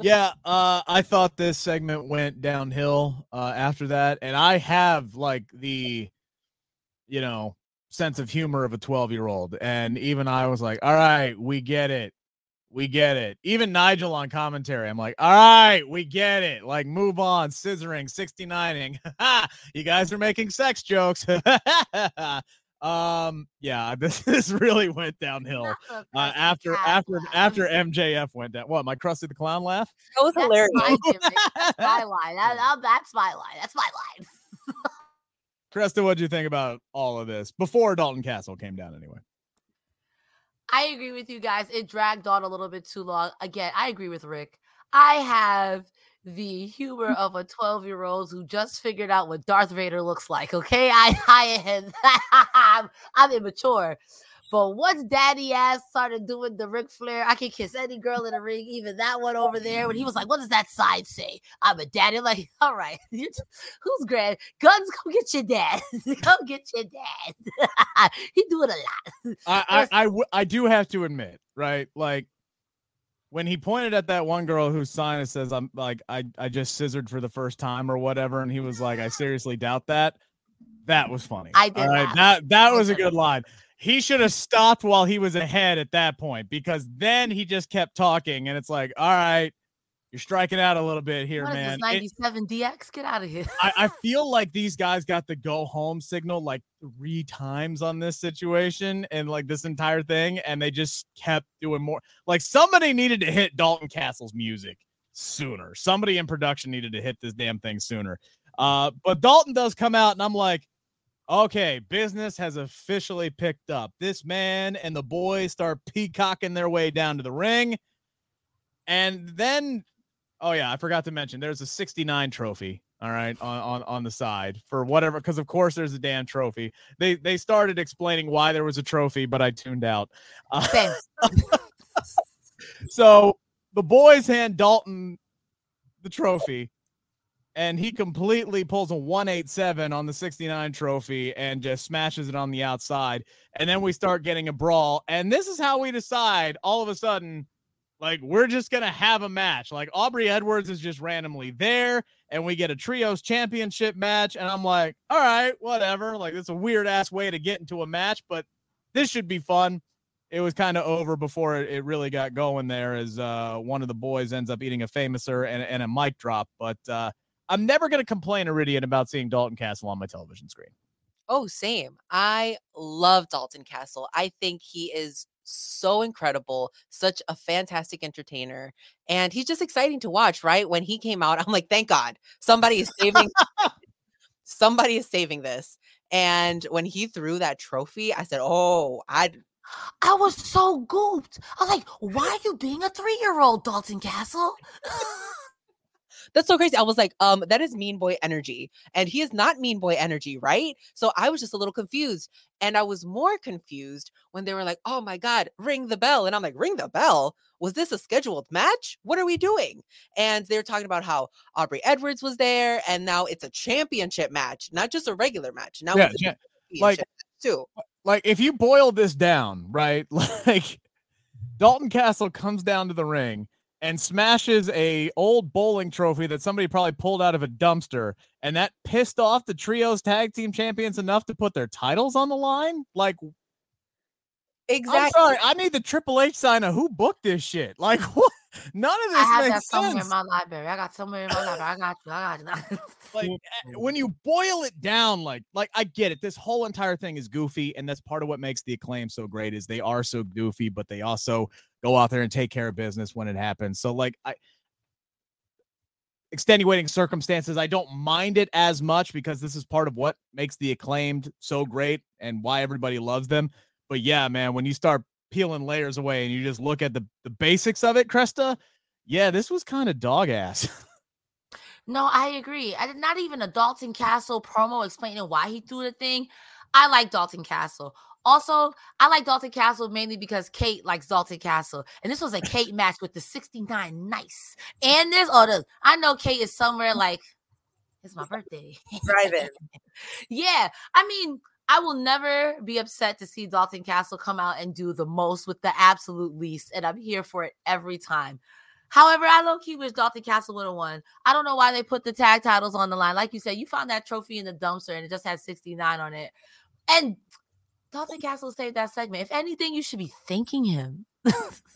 Speaker 1: yeah, uh, I thought this segment went downhill uh, after that, and I have like the, you know, sense of humor of a 12 year old, and even I was like, "All right, we get it, we get it." Even Nigel on commentary, I'm like, "All right, we get it." Like, move on, scissoring, 69ing. you guys are making sex jokes. Um, yeah, this this really went downhill uh, after after after MJF went down. What my Krusty the Clown laugh?
Speaker 2: That was
Speaker 3: That's
Speaker 2: hilarious.
Speaker 3: my, that's my line. That- that- that's my line. That's my line.
Speaker 1: Cresta, what do you think about all of this before Dalton Castle came down? Anyway,
Speaker 3: I agree with you guys. It dragged on a little bit too long. Again, I agree with Rick. I have the humor mm. of a 12 year old who just figured out what Darth Vader looks like. Okay. I, I am, I'm, I'm immature. But once daddy ass started doing the Ric Flair, I can kiss any girl in the ring, even that one over there. When he was like, What does that sign say? I'm a daddy. I'm like, all right, who's grand? Guns, go get your dad. go get your dad. he doing a lot.
Speaker 1: I I, I, w- I do have to admit, right? Like when he pointed at that one girl whose sign it says I'm like I I just scissored for the first time or whatever, and he was like, I seriously doubt that. That was funny.
Speaker 3: I did
Speaker 1: All right,
Speaker 3: laugh.
Speaker 1: that that was a good line. He should have stopped while he was ahead at that point because then he just kept talking, and it's like, all right, you're striking out a little bit here,
Speaker 3: What
Speaker 1: man.
Speaker 3: this,
Speaker 1: It-
Speaker 3: 97 DX? Get out of here.
Speaker 1: I, I feel like these guys got the go home signal like three times on this situation and like this entire thing, and they just kept doing more. Like somebody needed to hit Dalton Castle's music sooner. Somebody in production needed to hit this damn thing sooner. Uh, but Dalton does come out, and I'm like, okay, business has officially picked up. This man and the boys start peacocking their way down to the ring. And then, oh yeah, I forgot to mention there's a 69 trophy. All right, on, on on the side for whatever, because of course there's a damn trophy. They they started explaining why there was a trophy, but I tuned out. Uh, so the boys hand Dalton the trophy, and he completely pulls a 187 on the 69 trophy and just smashes it on the outside. And then we start getting a brawl. And this is how we decide all of a sudden, like, we're just going to have a match. Like, Aubrey Edwards is just randomly there, and we get a trios championship match. And I'm like, all right, whatever. Like, it's a weird ass way to get into a match, but this should be fun it was kind of over before it, really got going there as uh, one of the boys ends up eating a famouser and, and a mic drop. But uh, I'm never going to complain, Iridian, about seeing Dalton Castle on my television screen.
Speaker 2: Oh, same. I love Dalton Castle. I think he is so incredible, such a fantastic entertainer, and he's just exciting to watch, right? When he came out, I'm like, thank God somebody is saving somebody is saving this. And when he threw that trophy, I said, "Oh, I
Speaker 3: I was so gooped. I was like, why are you being a three year old, Dalton Castle?
Speaker 2: That's so crazy. I was like, um, that is mean boy energy. And he is not mean boy energy, right? So I was just a little confused. And I was more confused when they were like, oh my God, ring the bell. And I'm like, ring the bell? Was this a scheduled match? What are we doing? And they're talking about how Aubrey Edwards was there. And now it's a championship match, not just a regular match. Now
Speaker 1: Yeah,
Speaker 2: it's a
Speaker 1: yeah,
Speaker 2: championship
Speaker 1: like-
Speaker 2: match too.
Speaker 1: Like, if you boil this down, right? Like, Dalton Castle comes down to the ring and smashes a old bowling trophy that somebody probably pulled out of a dumpster, and that pissed off the trios tag team champions enough to put their titles on the line. Like,
Speaker 2: Exactly.
Speaker 1: I'm sorry, I need the Triple H sign of who booked this shit. Like, what? None of this
Speaker 3: I have that
Speaker 1: makes
Speaker 3: somewhere
Speaker 1: sense.
Speaker 3: in my library. I got somewhere in my library. I got you. I got you.
Speaker 1: like eh, when you boil it down like like i get it this whole entire thing is goofy and that's part of what makes the acclaim so great is they are so goofy but they also go out there and take care of business when it happens so like i extenuating circumstances i don't mind it as much because this is part of what makes the acclaimed so great and why everybody loves them but yeah man when you start peeling layers away and you just look at the the basics of it cresta yeah this was kind of dog ass
Speaker 3: No, I agree. I did not even a Dalton Castle promo explaining why he threw the thing. I like Dalton Castle. Also, I like Dalton Castle mainly because Kate likes Dalton Castle. And this was a Kate match with the 69 nice. And this, oh, the, I know Kate is somewhere like, it's my birthday.
Speaker 2: Driving.
Speaker 3: yeah. I mean, I will never be upset to see Dalton Castle come out and do the most with the absolute least. And I'm here for it every time. However, I low key wish Dalton Castle would have won. I don't know why they put the tag titles on the line. Like you said, you found that trophy in the dumpster and it just had 69 on it. And Dalton Castle saved that segment. If anything, you should be thanking him.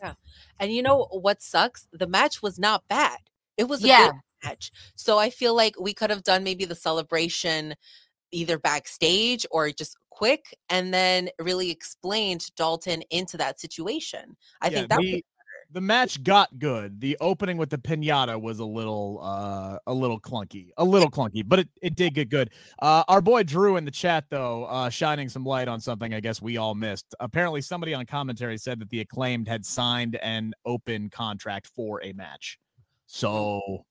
Speaker 3: yeah.
Speaker 2: And you know what sucks? The match was not bad. It was a
Speaker 3: Yeah.
Speaker 2: good match. So I feel like we could have done maybe the celebration either backstage or just quick and then really explained Dalton into that situation. I
Speaker 1: Yeah,
Speaker 2: think that
Speaker 1: the, the match got good. The opening with the pinata was a little uh a little clunky. A little clunky, but it, it did get good. Uh our boy Drew in the chat though, uh shining some light on something I guess we all missed. Apparently somebody on commentary said that the acclaimed had signed an open contract for a match. So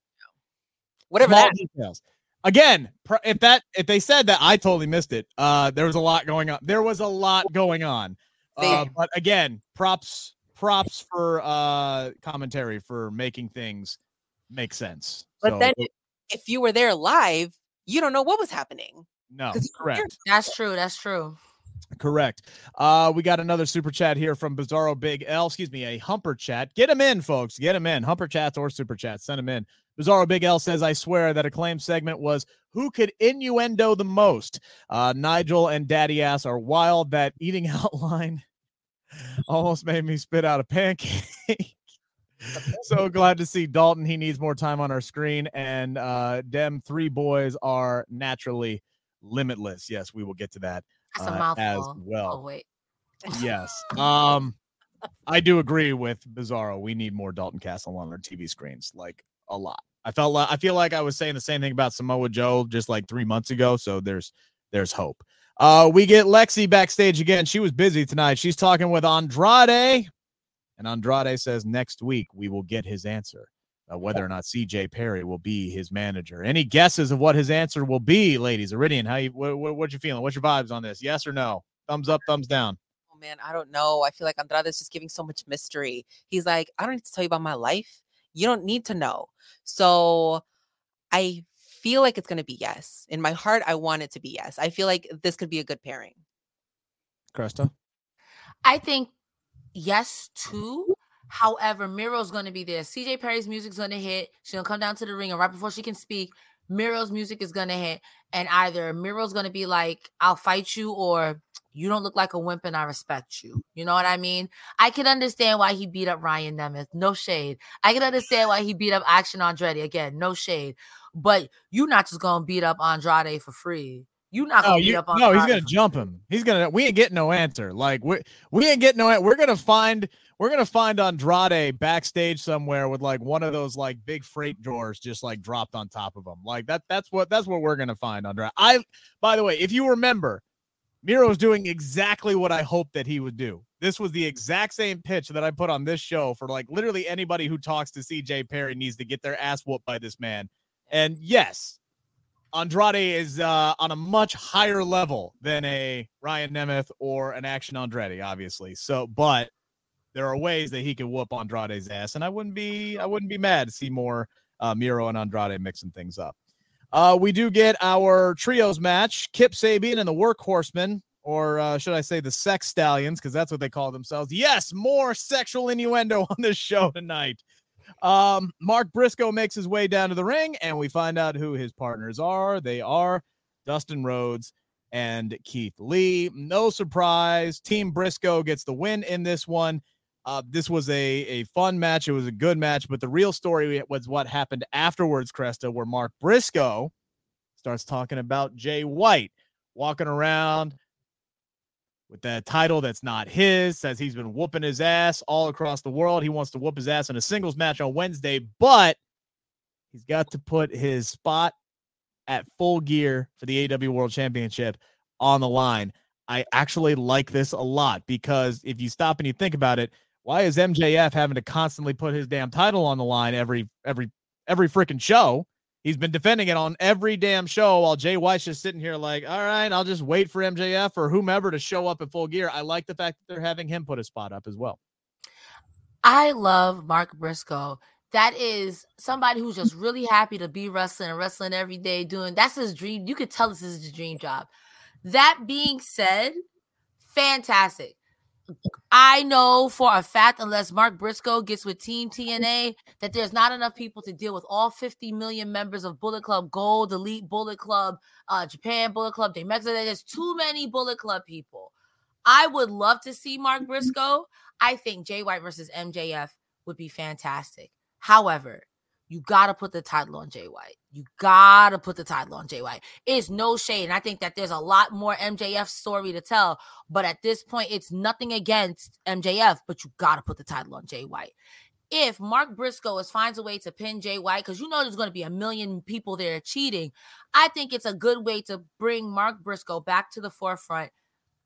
Speaker 2: whatever
Speaker 1: small
Speaker 2: that
Speaker 1: details. Again, pr- if that if they said that, I totally missed it. Uh, there was a lot going on. There was a lot going on. Uh, but again, props props for uh commentary for making things make sense.
Speaker 2: But
Speaker 1: So,
Speaker 2: then if you were there live, you don't know what was happening.
Speaker 1: no,
Speaker 2: 'cause you were there.
Speaker 1: correct.
Speaker 3: That's true. That's true.
Speaker 1: Correct. Uh, we got another super chat here from Bizarro Big L. Excuse me, a humper chat. Get him in, folks. Get him in. Humper chats or super chats. Send him in. Bizarro Big L says, I swear that a claim segment was who could innuendo the most. Uh, Nigel and Daddy Ass are wild. That eating out line almost made me spit out a pancake. so glad to see Dalton. He needs more time on our screen. And uh, them three boys are naturally limitless. Yes, we will get to that
Speaker 3: That's a
Speaker 1: uh,
Speaker 3: mouthful.
Speaker 1: as
Speaker 3: Oh,
Speaker 1: well.
Speaker 3: wait.
Speaker 1: Yes. Um, I do agree with Bizarro. We need more Dalton Castle on our TV screens, like a lot. I felt like I feel like I was saying the same thing about Samoa Joe just like three months ago. So there's there's hope. Uh, we get Lexy backstage again. She was busy tonight. She's talking with Andrade, and Andrade says next week we will get his answer. Uh, whether or not CJ Perry will be his manager. Any guesses of what his answer will be, ladies? Iridian, how you what, what you feeling? What's your vibes on this? Yes or no? Thumbs up, thumbs down.
Speaker 2: Oh man, I don't know. I feel like Andrade is just giving so much mystery. He's like, I don't need to tell you about my life. You don't need to know. So I feel like it's going to be yes. In my heart, I want it to be yes. I feel like this could be a good pairing.
Speaker 1: Cresta.
Speaker 3: I think yes too. However, Miro's going to be there. CJ Perry's music's going to hit. She's going to come down to the ring, and right before she can speak, Miro's music is to hit. And either Miro's to be like, I'll fight you, or you don't look like a wimp and I respect you. You know what I mean? I can understand why he beat up Ryan Nemeth. No shade. I can understand why he beat up Action Andretti. Again, no shade. But you're not just to beat up Andrade for free. You're not
Speaker 1: No,
Speaker 3: going to beat
Speaker 1: you,
Speaker 3: up
Speaker 1: no, he's gonna jump him. He's gonna. We ain't getting no answer. Like we we ain't getting no. We're gonna find. We're gonna find Andrade backstage somewhere with like one of those like big freight drawers just like dropped on top of him. Like that. That's what. That's what we're gonna find Andrade. I. By the way, if you remember, Miro's doing exactly what I hoped that he would do. This was the exact same pitch that I put on this show for like literally anybody who talks to CJ Perry needs to get their ass whooped by this man. And yes, Andrade is uh, on a much higher level than a Ryan Nemeth or an Action Andretti, obviously. So, but there are ways that he can whoop Andrade's ass, and I wouldn't be I wouldn't be mad to see more uh, Miro and Andrade mixing things up. Uh, we do get our trios match: Kip Sabian and the Workhorsemen, or uh, should I say the Sex Stallions, because that's what they call themselves. Yes, more sexual innuendo on this show tonight. Um, Mark Briscoe makes his way down to the ring, and we find out who his partners are. They are Dustin Rhodes and Keith Lee. No surprise, Team Briscoe gets the win in this one. Uh, this was a, a fun match. It was a good match, but the real story was what happened afterwards, Cresta, where Mark Briscoe starts talking about Jay White walking around with that title that's not his, says he's been whooping his ass all across the world. He wants to whoop his ass in a singles match on Wednesday, but he's got to put his spot at full gear for the AW World Championship on the line. I actually like this a lot because if you stop and you think about it, why is MJF having to constantly put his damn title on the line every every every freaking show? He's been defending it on every damn show while Jay White's just sitting here like, all right, I'll just wait for MJF or whomever to show up in full gear. I like the fact that they're having him put a spot up as well.
Speaker 3: I love Mark Briscoe. That is somebody who's just really happy to be wrestling and wrestling every day, doing that's his dream. You could tell this is his dream job. That being said, fantastic. I know for a fact, unless Mark Briscoe gets with Team TNA, that there's not enough people to deal with all 50 million members of Bullet Club Gold, Elite Bullet Club, uh, Japan Bullet Club, Day Mexico. There's too many Bullet Club people. I would love to see Mark Briscoe. I think Jay White versus MJF would be fantastic. However, you got to put the title on Jay White. You got to put the title on Jay White. It's no shade. And I think that there's a lot more MJF story to tell. But at this point, it's nothing against MJF, but you got to put the title on Jay White. If Mark Briscoe is finds a way to pin Jay White, because you know there's to be a million people there cheating, I think it's a good way to bring Mark Briscoe back to the forefront.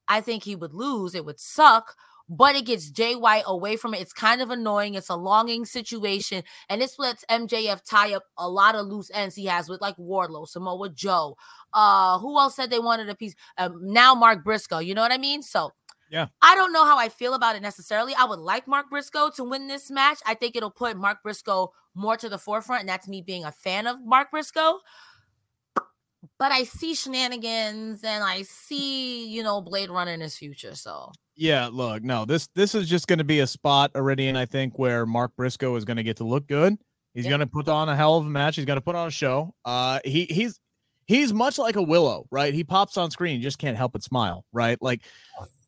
Speaker 3: I think he would lose. It would suck, but it gets Jay White away from it. It's kind of annoying. It's a longing situation, and this lets MJF tie up a lot of loose ends he has with like Wardlow, Samoa Joe. Uh, who else said they wanted a piece? Um, now Mark Briscoe. You know what I mean? So.
Speaker 1: Yeah.
Speaker 3: I don't know how I feel about it necessarily. I would like Mark Briscoe to win this match. I think it'll put Mark Briscoe more to the forefront, and that's me being a fan of Mark Briscoe but I see shenanigans and I see, you know, Blade Runner in his future. So
Speaker 1: yeah, look, no, this this is just going to be a spot already, and I think where Mark Briscoe is going to get to look good. He's going to put on a hell of a match. He's going to put on a show. Uh, he he's he's much like a Willow, right? He pops on screen, you just can't help but smile, right? Like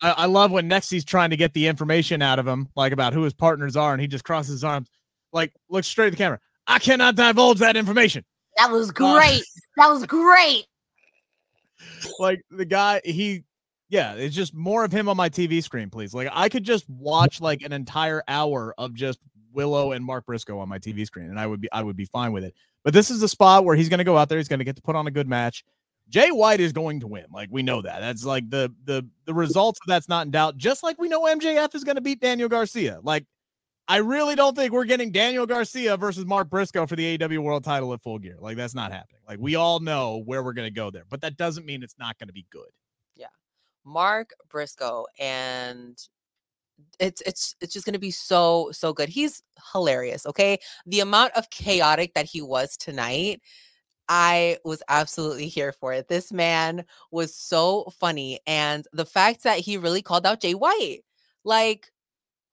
Speaker 1: I, I love when next he's trying to get the information out of him, like about who his partners are, and he just crosses his arms, like looks straight at the camera. I cannot divulge that information.
Speaker 3: That was great. Uh, that was great.
Speaker 1: Like the guy, he yeah, it's just more of him on my TV screen, please. Like I could just watch like an entire hour of just Willow and Mark Briscoe on my TV screen, and I would be I would be fine with it. But this is the spot where he's going to go out there. He's going to get to put on a good match. Jay White is going to win. Like we know that. That's like the the the results of that's not in doubt. Just like we know MJF is going to beat Daniel Garcia. Like I really don't think we're getting Daniel Garcia versus Mark Briscoe for the AW World Title at Full Gear. Like that's not happening. Like we all know where we're going to go there, but that doesn't mean it's not going to be good.
Speaker 2: Mark Briscoe and it's it's it's just going to be so so good. He's hilarious, okay? The amount of chaotic that he was tonight, I was absolutely here for it. This man was so funny and the fact that he really called out Jay White. Like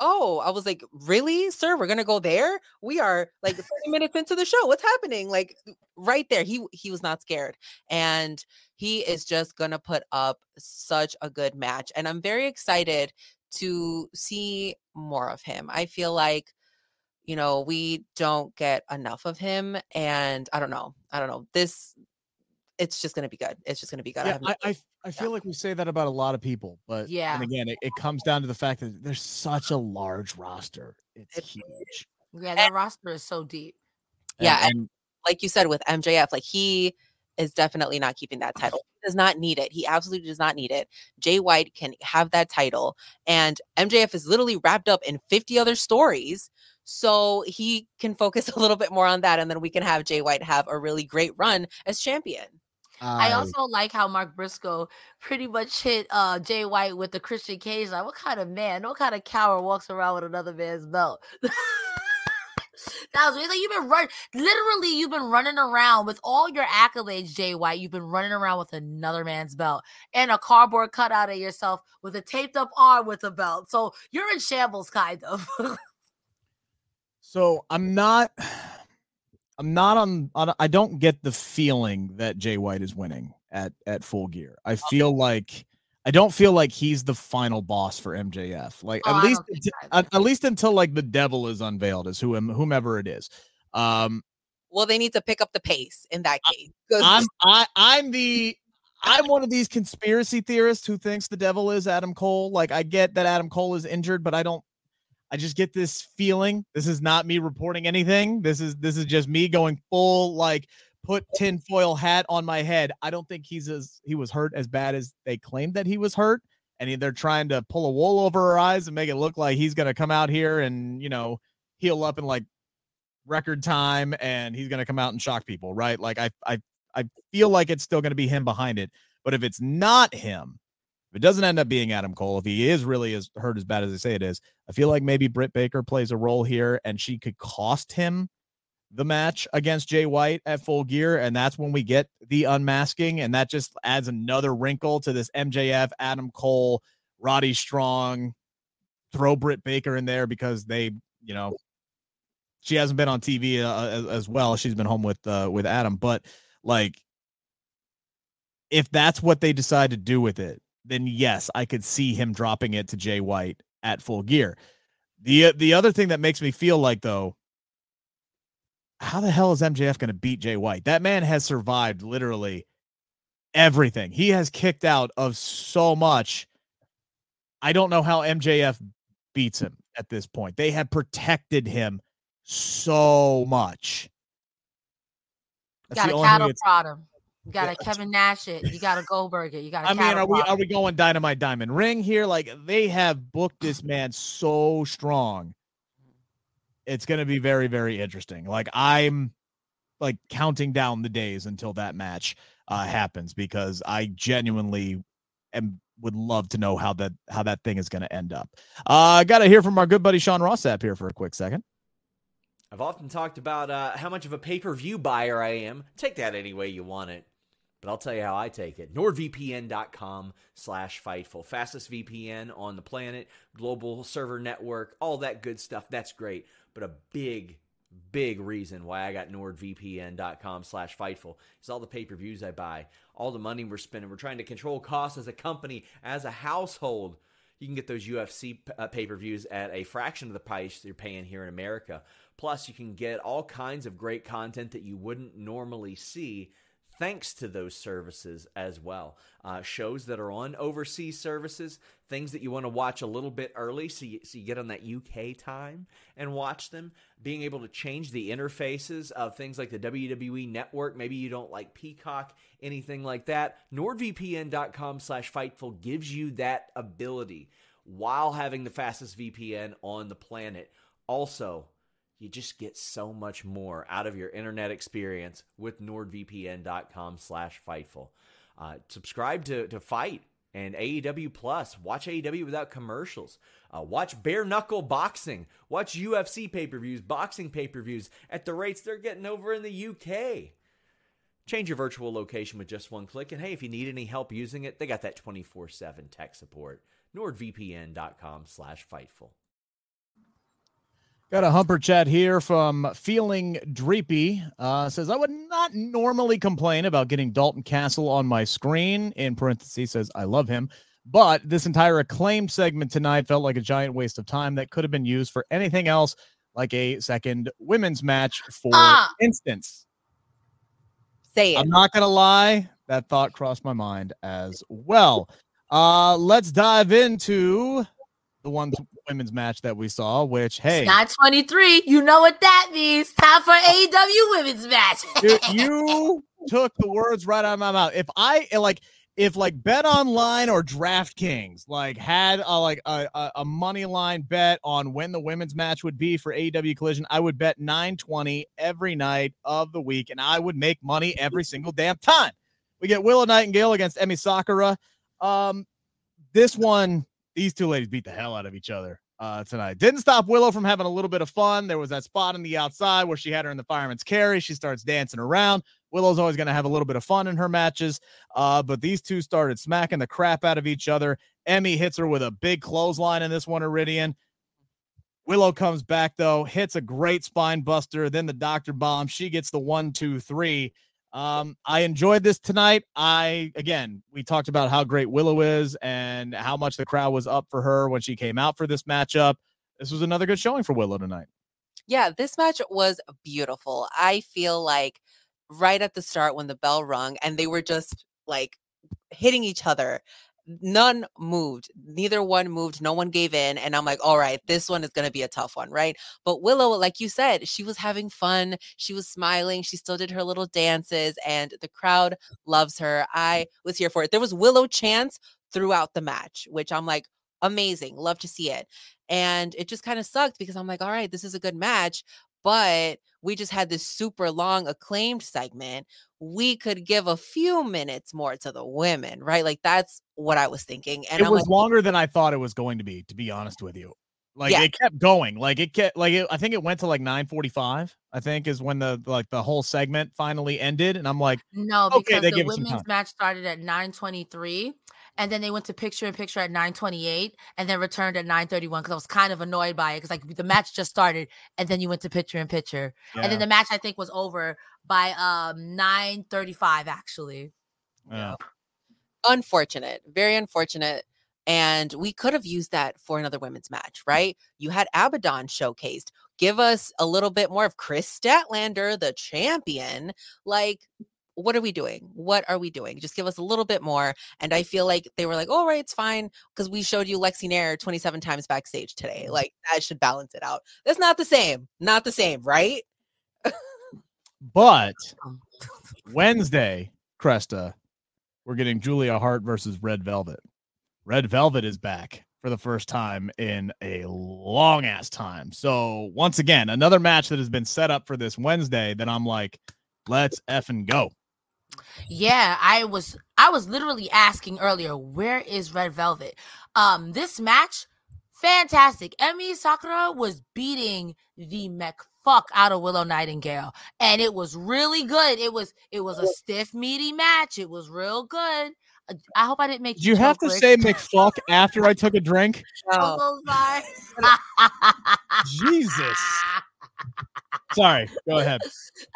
Speaker 2: oh, I was like, really, sir? We're gonna go there? We are like 30 minutes into the show. What's happening? Like right there. He he was not scared. And he is just gonna put up such a good match. And I'm very excited to see more of him. I feel like you know, we don't get enough of him. And I don't know. I don't know. This it's just going to be good. It's just going to be good.
Speaker 1: Yeah, I, I, I, feel yeah. like we say that about a lot of people, but yeah, and again, it, it comes down to the fact that there's such a large roster. It's, it's huge.
Speaker 3: Yeah, that and, roster is so deep.
Speaker 2: Yeah, and, and, like you said with MJF, like he is definitely not keeping that title. He does not need it. He absolutely does not need it. Jay White can have that title, and MJF is literally wrapped up in 50 other stories. So he can focus a little bit more on that, and then we can have Jay White have a really great run as champion.
Speaker 3: I also like how Mark Briscoe pretty much hit uh Jay White with the Christian cage. Like, what kind of man, what kind of coward walks around with another man's belt? that was like you've been running literally you've been running around with all your accolades, Jay White. You've been running around with another man's belt and a cardboard cutout of yourself with a taped up arm with a belt. So you're in shambles, kind of.
Speaker 1: So I'm not. I'm not on, on. I don't get the feeling that Jay White is winning at at Full Gear. I feel like I don't feel like he's the final boss for MJF. Like
Speaker 3: Oh,
Speaker 1: at least
Speaker 3: don't think
Speaker 1: unti-
Speaker 3: that
Speaker 1: at, at least until like the devil is unveiled as whom whomever it is. Um,
Speaker 2: Well, they need to pick up the pace in that case.
Speaker 1: I'm I I'm the I'm one of these conspiracy theorists who thinks the devil is Adam Cole. Like I get that Adam Cole is injured, but I don't I just get this feeling. This is not me reporting anything. This is this is just me going full like put tinfoil hat on my head. I don't think he's as he was hurt as bad as they claimed that he was hurt. And they're trying to pull a wool over our eyes and make it look like he's gonna come out here and you know heal up in like record time and he's to come out and shock people, right? Like I I I feel like it's still to be him behind it. But if it's not him, if it doesn't end up being Adam Cole, if he is really as hurt as bad as they say it is, I feel like maybe Britt Baker plays a role here and she could cost him the match against Jay White at full gear. And that's when we get the unmasking. And that just adds another wrinkle to this MJF, Adam Cole, Roddy Strong, throw Britt Baker in there because they, you know, she hasn't been on TV uh, as, as well. She's been home with uh, with Adam, but like if that's what they decide to do with it, then yes, I could see him dropping it to Jay White at full gear. The uh, the other thing that makes me feel like though, how the hell is MJF going to beat Jay White? That man has survived literally everything. He has kicked out of so much. I don't know how MJF beats him at this point. They have protected him so much. That's
Speaker 3: got a cattle prod him. You got
Speaker 1: Yeah.
Speaker 3: a Kevin Nash it. You got a Goldberg it. You got a
Speaker 1: I mean, are we are we going dynamite diamond ring here? Like they have booked this man so strong. It's gonna be very, very interesting. Like I'm like counting down the days until that match uh happens because I genuinely am would love to know how that how that thing is gonna end up. Uh I gotta hear from our good buddy Sean Ross Sapp here for a quick second.
Speaker 4: I've often talked about uh, how much of a pay per view buyer I am. Take that any way you want it. But I'll tell you how I take it. NordVPN.com slash Fightful. Fastest VPN on the planet, global server network, all that good stuff. That's great. But a big, big reason why I got NordVPN.com slash Fightful is all the pay per views I buy, all the money we're spending. We're trying to control costs as a company, as a household. You can get those UFC uh, pay per views at a fraction of the price you're paying here in America. Plus, you can get all kinds of great content that you wouldn't normally see thanks to those services as well. Uh, shows that are on overseas services, things that you want to watch a little bit early so you, so you get on that UK time and watch them. Being able to change the interfaces of things like the WWE network. Maybe you don't like Peacock, anything like that. NordVPN.com slash Fightful gives you that ability while having the fastest VPN on the planet. Also, you just get so much more out of your internet experience with nordvpn.com slash fightful. Uh, subscribe to, to FITE and aew plus. Watch aew without commercials. Uh, watch bare knuckle boxing. Watch ufc pay-per-views boxing pay-per-views at the rates they're getting over in the uk change your virtual location with just one click and hey if you need any help using it they got that 24-7 tech support. nordvpn.com slash fightful
Speaker 1: Got a humper chat here from Feeling Dreepy. Uh, says, I would not normally complain about getting Dalton Castle on my screen. In parentheses, says, I love him. But this entire acclaim segment tonight felt like a giant waste of time that could have been used for anything else, like a second women's match, for
Speaker 3: Ah.
Speaker 1: instance.
Speaker 2: Say it.
Speaker 1: I'm not going to lie. That thought crossed my mind as well. Uh, let's dive into the one women's match that we saw, which, hey.
Speaker 3: It's 923. You know what that means. Time for AEW women's match.
Speaker 1: Dude, you took the words right out of my mouth. If I like, if like Bet Online or DraftKings like had a like a, a, a money line bet on when the women's match would be for AEW Collision, I would bet 920 every night of the week, and I would make money every single damn time. We get Willow Nightingale against Emi Sakura. Um, this one, these two ladies beat the hell out of each other uh, tonight. Didn't stop Willow from having a little bit of fun. There was that spot on the outside where she had her in the fireman's carry. She starts dancing around. Willow's always going to have a little bit of fun in her matches, uh, but these two started smacking the crap out of each other. Emi hits her with a big clothesline in this one, Iridian. Willow comes back though, hits a great spine buster, then the doctor bomb. She gets the one, two, three. Um, I enjoyed this tonight. I again, we talked about how great Willow is and how much the crowd was up for her when she came out for this matchup. This was another good showing for Willow tonight.
Speaker 2: Yeah, this match was beautiful. I feel like right at the start when the bell rung and they were just like hitting each other none moved neither one moved no one gave in and i'm like all right this one is going to be a tough one right? But willow like you said she was having fun she was smiling she still did her little dances and the crowd loves her. I was here for it. There was willow chants throughout the match which i'm like amazing love to see it and it just kind of sucked because i'm like all right this is a good match but we just had this super long acclaimed segment we could give a few minutes more to the women right like that's what i was thinking and
Speaker 1: it
Speaker 2: I'm
Speaker 1: was
Speaker 2: like,
Speaker 1: longer than I thought it was going to be, to be honest with you. Like
Speaker 2: Yeah.
Speaker 1: it kept going. Like it kept like it, I think it went to like 945, I think is when the like the whole segment finally ended. And I'm like,
Speaker 3: No,
Speaker 1: Okay,
Speaker 3: because
Speaker 1: they
Speaker 3: the
Speaker 1: give it some
Speaker 3: women's match started at 9:23, and then they went to picture in picture at 9:28, and then returned at 9:31. Because I was kind of annoyed by it, because like the match just started, and then you went to picture in picture, and then the match I think was over by um 9:35 actually.
Speaker 1: yeah.
Speaker 2: unfortunate, very unfortunate. And we could have used that for another women's match, right? You had Abaddon showcased. Give us a little bit more of Kris Statlander, the champion. Like, what are we doing? What are we doing? Just give us a little bit more. And I feel like they were like, all right, it's fine. Because we showed you Lexy Nair 27 times backstage today. Like, that should balance it out. That's not the same. Not the same, right?
Speaker 1: But
Speaker 3: Um,
Speaker 1: Wednesday, Cresta, we're getting Julia Hart versus Red Velvet. Red Velvet is back for the first time in a long ass time. So once again, another match that has been set up for this Wednesday that I'm like, let's effing go.
Speaker 3: Yeah, I was I was literally asking earlier, where is Red Velvet? Um, this match, fantastic. Emi Sakura was beating the mech fuck out of Willow Nightingale, and it was really good. It was it was a stiff, meaty match. It was real good. Uh, I hope I didn't make
Speaker 1: Did you have to say. McFuck after I took a drink?
Speaker 2: Oh.
Speaker 1: Jesus. Sorry, go ahead.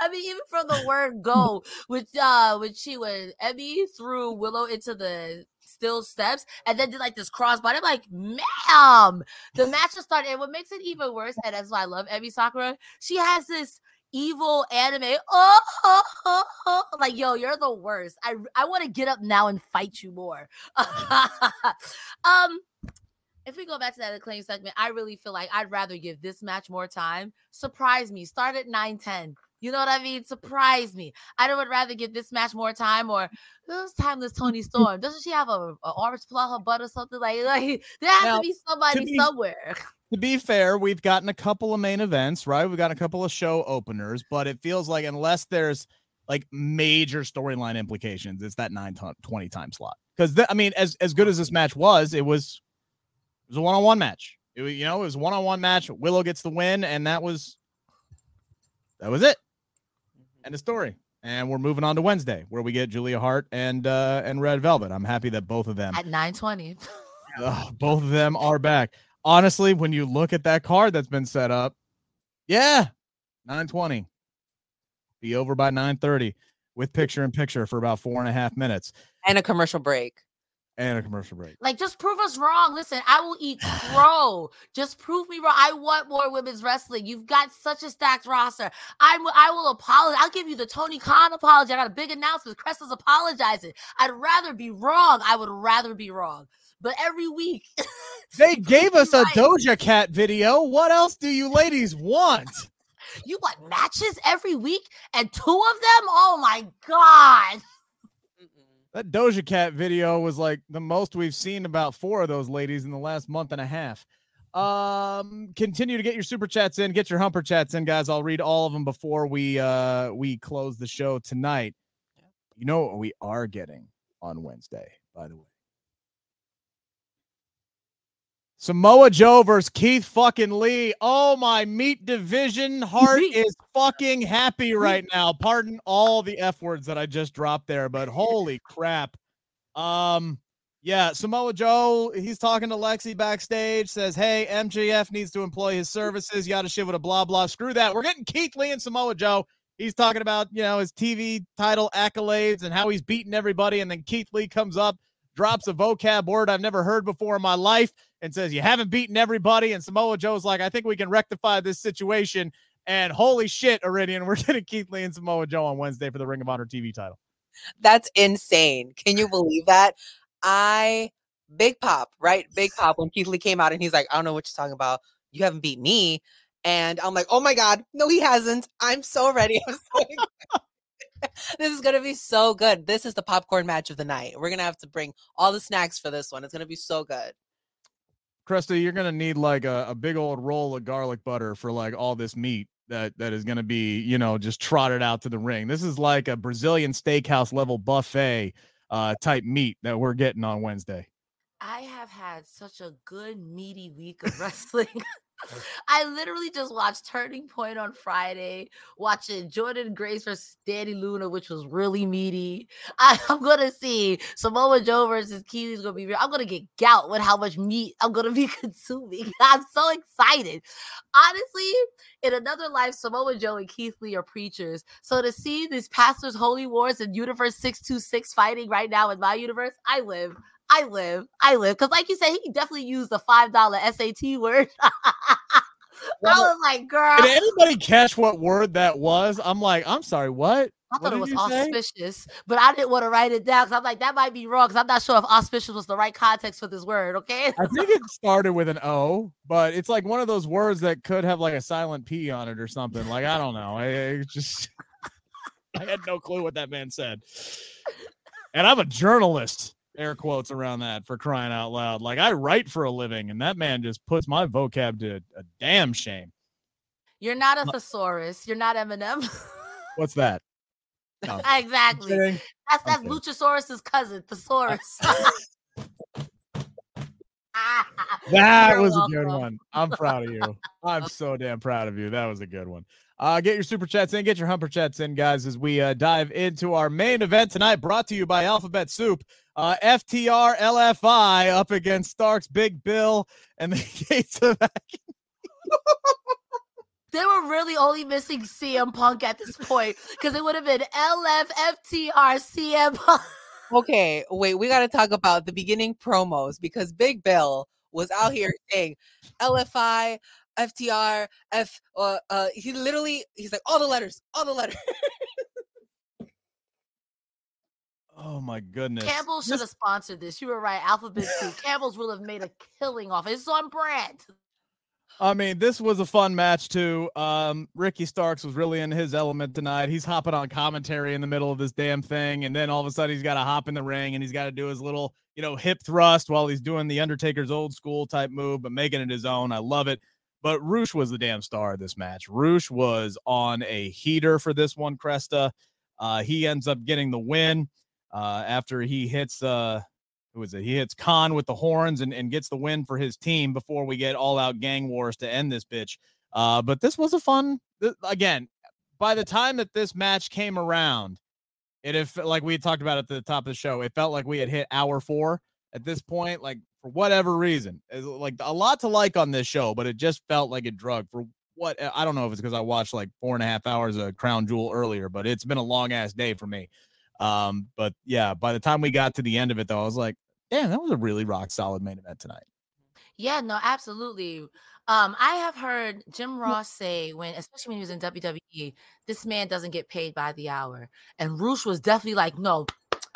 Speaker 3: I mean, even from the word go, which uh when she when Emi threw Willow into the still steps and then did like this crossbody. I'm like, ma'am, the match just started. And what makes it even worse, and that's why I love Emi Sakura, she has this evil anime. Oh, oh, oh, oh, like yo, you're the worst. I I want to get up now and fight you more. um, if we go back to that acclaim segment, I really feel like I'd rather give this match more time. Surprise me. Start at 9 10. You know what I mean? Surprise me. I would rather give this match more time or who's timeless Toni Storm? Doesn't she have a, a orange plum her butt or something like like there has
Speaker 1: Now,
Speaker 3: to be somebody
Speaker 1: be-
Speaker 3: somewhere.
Speaker 1: to be fair, we've gotten a couple of main events, right? We've got a couple of show openers, but it feels like unless there's like major storyline implications, it's that 9 ton- 20 time slot. Because I mean, as as good as this match was, it was was a one on one match. It was, you know, it was a one on one match. Willow gets the win, and that was that was it. End of story. And we're moving on to Wednesday, where we get Julia Hart and uh and Red Velvet. I'm happy that both of them
Speaker 3: At 920.
Speaker 1: Ugh, both of them are back. Honestly, when you look at that card that's been set up, yeah, 920. Be over by 930 with picture in picture for about four and a half minutes
Speaker 2: and a commercial break.
Speaker 1: And a commercial break.
Speaker 3: Like, just prove us wrong. Listen, I will eat crow. just prove me wrong. I want more women's wrestling. You've got such a stacked roster. I will, I will apologize. I'll give you the Tony Khan apology. I got a big announcement. Cresta's apologizing. I'd rather be wrong. I would rather be wrong. But every week,
Speaker 1: They gave us a
Speaker 3: Right.
Speaker 1: Doja Cat video. What else do you ladies want?
Speaker 3: you want matches every week and two of them? Oh my God.
Speaker 1: That Doja Cat video was like the most we've seen about four of those ladies in the last month and a half. Um, continue to get your super chats in, get your humper chats in, guys. I'll read all of them before we uh we close the show tonight. You know what we are getting on Wednesday, by the way. Samoa Joe versus Keith fucking Lee. Oh my meat division heart is fucking happy right now. Pardon all the F words that I just dropped there, but holy crap. Um Yeah, Samoa Joe, he's talking to Lexy backstage, says, Hey, MJF needs to employ his services, yada shit with a blah blah. Screw that. We're getting Keith Lee and Samoa Joe. He's talking about, you know, his TV title accolades and how he's beating everybody. And then Keith Lee comes up, drops a vocab word I've never heard before in my life, and says, You haven't beaten everybody. And Samoa Joe's like, I think we can rectify this situation. And holy shit, Iridian, we're getting Keith Lee and Samoa Joe on Wednesday for the Ring of Honor TV title.
Speaker 2: That's insane. Can you believe that? I big pop, right? Big pop when Keith Lee came out and he's like, I don't know what you're talking about. You haven't beat me. And I'm like, oh my God, no, he hasn't. I'm so ready. I'm so this is gonna be so good. This is the popcorn match of the night. We're gonna have to bring all the snacks for this one. It's gonna be so good.
Speaker 1: Cresta, you're gonna need like a, a big old roll of garlic butter for like all this meat that that is gonna be, you know, just trotted out to the ring. This is like a Brazilian steakhouse level buffet uh, type meat that we're getting on Wednesday.
Speaker 3: I have had such a good meaty week of wrestling. I literally just watched Turning Point on Friday, watching Jordynne Grace versus Dani Luna, which was really meaty. I, am gonna see Samoa Joe versus Keely's gonna be real. I'm gonna get gout with how much meat I'm gonna be consuming. I'm so excited. Honestly, in another life, Samoa Joe and Keith Lee are preachers. So to see these pastors, holy wars, and Universe 626 fighting right now in my universe, I live. I live. I live. Because, like you said, he definitely used the $5 SAT word. I was like, girl.
Speaker 1: Did anybody catch what word that was? I'm like, I'm sorry, what?
Speaker 3: I thought it was auspicious, say? but I didn't want to write it down because I'm like, that might be wrong because I'm not sure if auspicious was the right context for this word. Okay.
Speaker 1: I think it started with an O, but it's like one of those words that could have like a silent P on it or something. Like, I don't know. I, I just, I had no clue what that man said. And I'm a journalist air quotes around that for crying out loud. Like I write for a living, and that man just puts my vocab to a damn shame.
Speaker 3: You're not a thesaurus. You're not Eminem.
Speaker 1: What's that?
Speaker 3: No. exactly. That's that's Luchasaurus's cousin, thesaurus.
Speaker 1: that was welcome. a good one. I'm proud of you. I'm so damn proud of you. That was a good one. Uh, get your super chats in, get your humper chats in, guys, as we uh, dive into our main event tonight, brought to you by Alphabet Soup. Uh, FTR LFI up against Starks Big Bill and the Gates of
Speaker 3: They were really only missing CM Punk at this point because it would have been LF FTR CM Punk.
Speaker 2: Okay, wait, we got to talk about the beginning promos because Big Bill was out here saying LFI, FTR, F. Uh, uh, he literally, he's like all the letters, all the letters.
Speaker 1: Oh my goodness.
Speaker 3: Campbell should have sponsored this. You were right. Alphabet Soup. Campbell's will have made a killing off. It's on brand.
Speaker 1: I mean, this was a fun match too. Um, Ricky Starks was really in his element tonight. He's hopping on commentary in the middle of this damn thing, and then all of a sudden he's got to hop in the ring and he's got to do his little, you know, hip thrust while he's doing the Undertaker's old school type move, but making it his own. I love it. But Rush was the damn star of this match. Rush was on a heater for this one, Cresta. Uh, he ends up getting the win uh, after he hits uh, who was it? He hits Kaun with the horns and, and gets the win for his team before we get all out gang wars to end this bitch. Uh, but this was a fun again. By the time that this match came around, it if like we talked about at the top of the show, it felt like we had hit hour four at this point. Like for whatever reason, like a lot to like on this show, but it just felt like a drug for what I don't know if it's because I watched like four and a half hours of Crown Jewel earlier, but it's been a long ass day for me. Um, but yeah, by the time we got to the end of it, though, I was like, damn, that was a really rock solid main event tonight.
Speaker 3: Yeah, no, absolutely. Um, I have heard Jim Ross say when, especially when he was in WWE, this man doesn't get paid by the hour. And Rush was definitely like, no,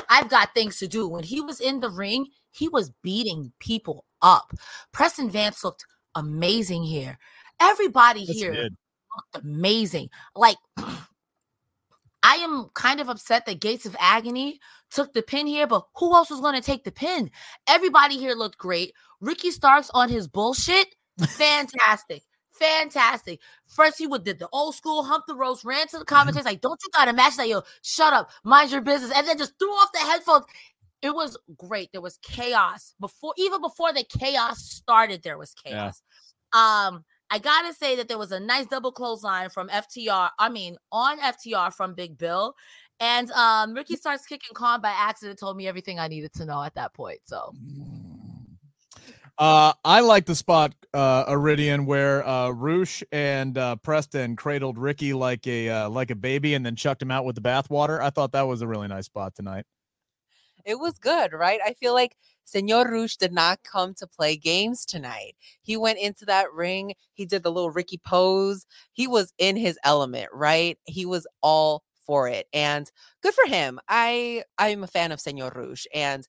Speaker 3: I've got things to do. When he was in the ring, he was beating people up. Preston Vance looked amazing here. Everybody yes, here looked amazing. Like I am kind of upset that Gates of Agony took the pin here, but who else was going to take the pin? Everybody here looked great. Ricky Starks on his bullshit, fantastic. Fantastic. First, he would did the old school hump the ropes, ran to the commentators like, "Don't you got a match?" that yo, shut up, mind your business, and then just threw off the headphones. It was great. There was chaos before, even before the chaos started. There was chaos. Yeah. Um, I gotta say that there was a nice double clothesline from FTR. I mean, on FTR from Big Bill. And um, Ricky Starks kicking Kaun by accident. Told me everything I needed to know at that point. So.
Speaker 1: Uh, I like the spot, uh, Iridian, where uh, Rush and uh, Preston cradled Ricky like a uh, like a baby, and then chucked him out with the bathwater. I thought that was a really nice spot tonight.
Speaker 2: It was good, right? I feel like Senor Rush did not come to play games tonight. He went into that ring. He did the little Ricky pose. He was in his element, right? He was all for it, and good for him. I I'm a fan of Senor Rush, and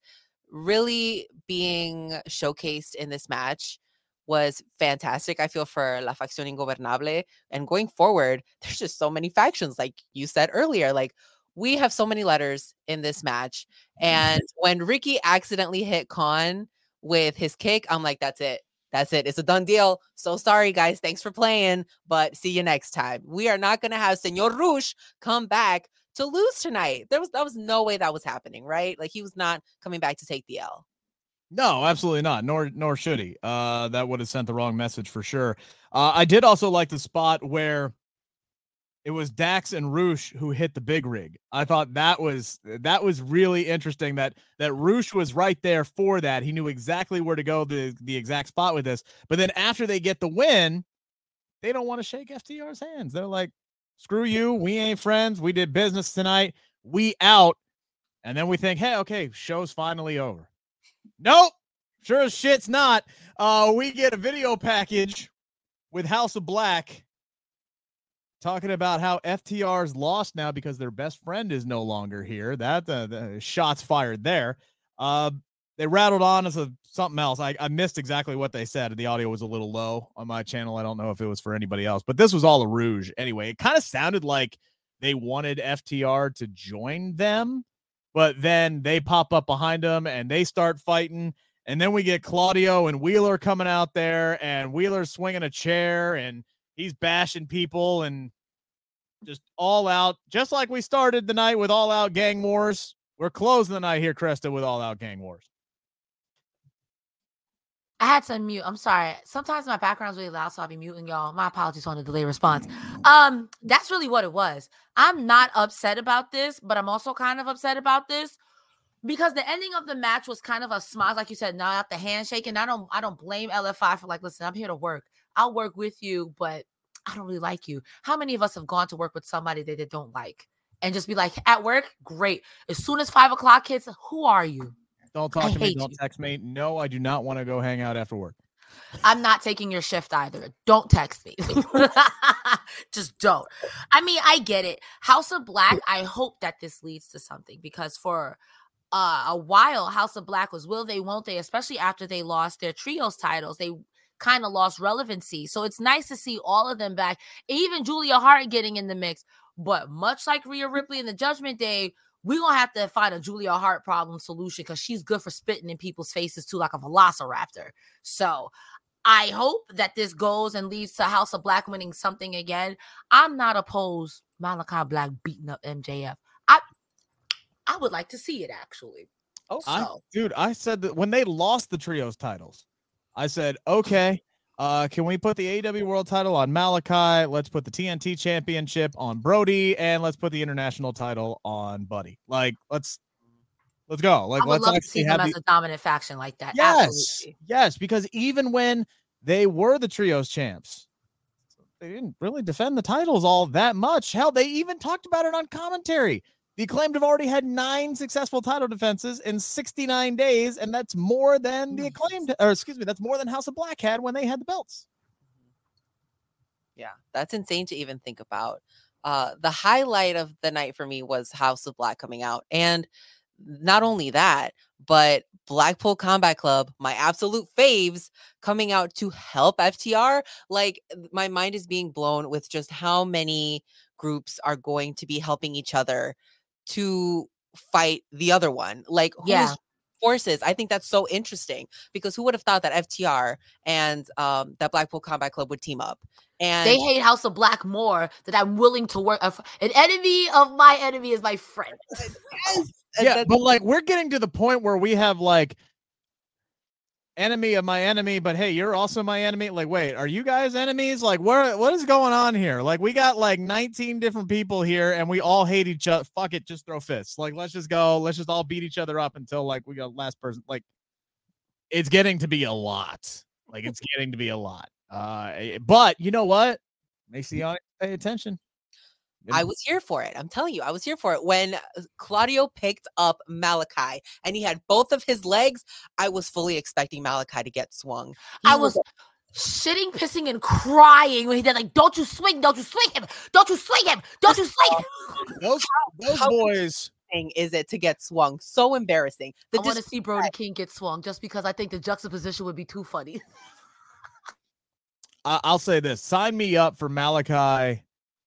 Speaker 2: really being showcased in this match was fantastic. I feel for La Facción Ingobernable. And going forward, there's just so many factions, like you said earlier. Like, we have so many letters in this match. And when Ricky accidentally hit Kaun with his kick, I'm like, that's it. That's it. It's a done deal. So sorry, guys. Thanks for playing, but see you next time. We are not going to have Senor Rush come back to lose tonight. There was that was no way that was happening, right? Like he was not coming back to take the L.
Speaker 1: No, absolutely not. Nor nor should he. Uh, that would have sent the wrong message for sure. Uh, I did also like the spot where it was Dax and Rush who hit the big rig. I thought that was that was really interesting. That that Rush was right there for that. He knew exactly where to go the the exact spot with this. But then after they get the win, they don't want to shake FTR's hands. They're like, "Screw you. We ain't friends. We did business tonight. We out." And then we think, "Hey, okay, show's finally over." Nope. Sure as shit's not. Uh, we get a video package with House of Black talking about how FTR's lost now because their best friend is no longer here. That uh, the shots fired there. Uh, they rattled on as a something else. I, I missed exactly what they said. The audio was a little low on my channel. I don't know if it was for anybody else, but this was all a rouge anyway. It kind of sounded like they wanted FTR to join them, but then they pop up behind them and they start fighting. And then we get Claudio and Wheeler coming out there, and Wheeler swinging a chair and he's bashing people and just all out, just like we started the night with all out gang wars. We're closing the night here, Cresta, with all out gang wars.
Speaker 3: I had to mute. I'm sorry. Sometimes my background's really loud, so I'll be muting y'all. My apologies on the delayed response. Um, that's really what it was. I'm not upset about this, but I'm also kind of upset about this because the ending of the match was kind of a smile, like you said, not the handshake. And I don't I don't blame LFI for like, listen, I'm here to work. I'll work with you, but I don't really like you. How many of us have gone to work with somebody that they don't like? And just be like, at work, great. As soon as five o'clock hits, who are you?
Speaker 1: Don't talk to me. Don't you. text me. No, I do not want to go hang out after work.
Speaker 3: I'm not taking your shift either. Don't text me. Just don't. I mean, I get it. House of Black, I hope that this leads to something because for uh, a while, House of Black was will they, won't they, especially after they lost their trios titles. They kind of lost relevancy. So it's nice to see all of them back, even Julia Hart getting in the mix. But much like Rhea mm-hmm. Ripley in the Judgment Day, we're gonna have to find a Julia Hart problem solution because she's good for spitting in people's faces too, like a velociraptor. So I hope that this goes and leads to House of Black winning something again. I'm not opposed Malachi Black beating up MJF. I I would like to see it actually.
Speaker 1: Oh, I, dude, I said that when they lost the trios titles, I said, okay, uh, can we put the AW World Title on Malachi? Let's put the TNT Championship on Brody, and let's put the International Title on Buddy. Like, let's let's go. Like,
Speaker 3: I would
Speaker 1: let's
Speaker 3: love to see them the... as a dominant faction like that.
Speaker 1: Yes,
Speaker 3: Absolutely.
Speaker 1: yes, because even when they were the trios champs, they didn't really defend the titles all that much. Hell, they even talked about it on commentary. The acclaimed have already had nine successful title defenses in 69 days, and that's more than the acclaimed, or excuse me, that's more than House of Black had when they had the belts.
Speaker 2: Yeah, that's insane to even think about. Uh, the highlight of the night for me was House of Black coming out. And not only that, but Blackpool Combat Club, my absolute faves, coming out to help FTR. Like, my mind is being blown with just how many groups are going to be helping each other to fight the other one. Like who's yeah. forces. I think that's so interesting because who would have thought that FTR and um, that Blackpool Combat Club would team up? And
Speaker 3: they hate House of Black more that I'm willing to work. An enemy of my enemy is my friend.
Speaker 1: yes. Yeah, but like we're getting to the point where we have like enemy of my enemy, but hey, you're also my enemy. Like, wait, are you guys enemies? Like, where what is going on here? Like, we got like 19 different people here and we all hate each other. Fuck it, just throw fists. Like, let's just go, let's just all beat each other up until like we got last person. Like, it's getting to be a lot. Like, it's getting to be a lot. Uh, eh, but you know what? Makes the audience pay attention.
Speaker 2: I was here for it. I'm telling you, I was here for it. When uh, Claudio picked up Malachi and he had both of his legs, I was fully expecting Malachi to get swung. He
Speaker 3: I was shitting, pissing, and crying when he did like, "Don't you swing! Don't you swing him! Don't you swing him! Don't you swing him!"
Speaker 1: those those
Speaker 2: how-
Speaker 1: boys.
Speaker 2: thing is it to get swung? So embarrassing. The
Speaker 3: I want to see Brody King get swung just because I think the juxtaposition would be too funny.
Speaker 1: I- I'll say this: sign me up for Malachi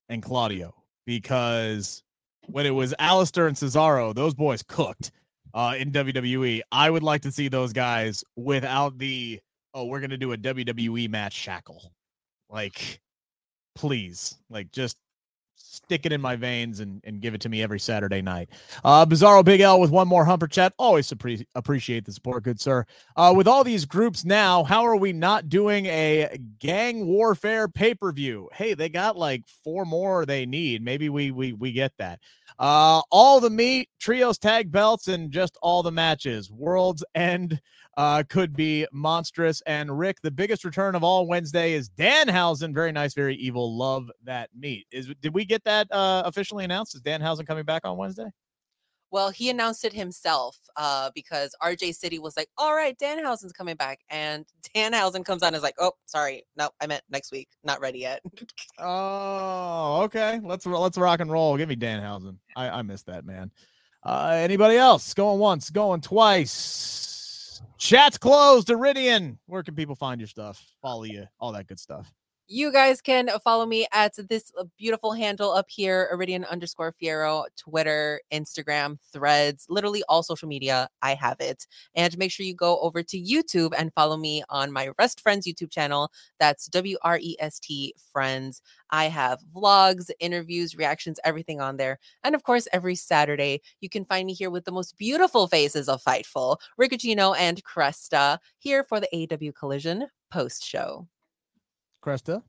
Speaker 1: and Claudio because when it was Alistair and Cesaro, those boys cooked uh, in WWE. I would like to see those guys without the oh, we're gonna do a WWE match shackle. Like, please, like just stick it in my veins and, and give it to me every Saturday night. Uh, Bizarro Big L with one more humper chat. Always appre- appreciate the support, good sir. Uh, with all these groups now, how are we not doing a gang warfare pay per view? Hey, they got like four more they need. Maybe we we we get that. Uh, all the meat, trios, tag belts, and just all the matches. World's End uh, could be monstrous. And Rick, the biggest return of all Wednesday is Danhausen. Very nice, very evil. Love that meat. Is did we get that uh, officially announced? Is Danhausen coming back on Wednesday?
Speaker 2: well, he announced it himself uh, because RJ City was like, "All right, Danhausen's coming back," and Danhausen comes on and is like, "Oh, sorry, no, I meant next week. Not ready yet."
Speaker 1: Oh, okay. Let's let's rock and roll. Give me Danhausen. I I missed that man. Uh, anybody else going once, going twice? Chat's closed. Iridian. Where can people find your stuff? Follow you, all that good stuff.
Speaker 2: You guys can follow me at this uh, beautiful handle up here, Iridian underscore Fierro, Twitter, Instagram, threads, literally all social media. I have it. And make sure you go over to YouTube and follow me on my Rest Friends YouTube channel. That's W R E S T Friends. I have vlogs, interviews, reactions, everything on there. And of course, every Saturday, you can find me here with the most beautiful faces of Fightful, Rick Ucchino and Cresta, here for the AW Collision post show.
Speaker 1: Cresta.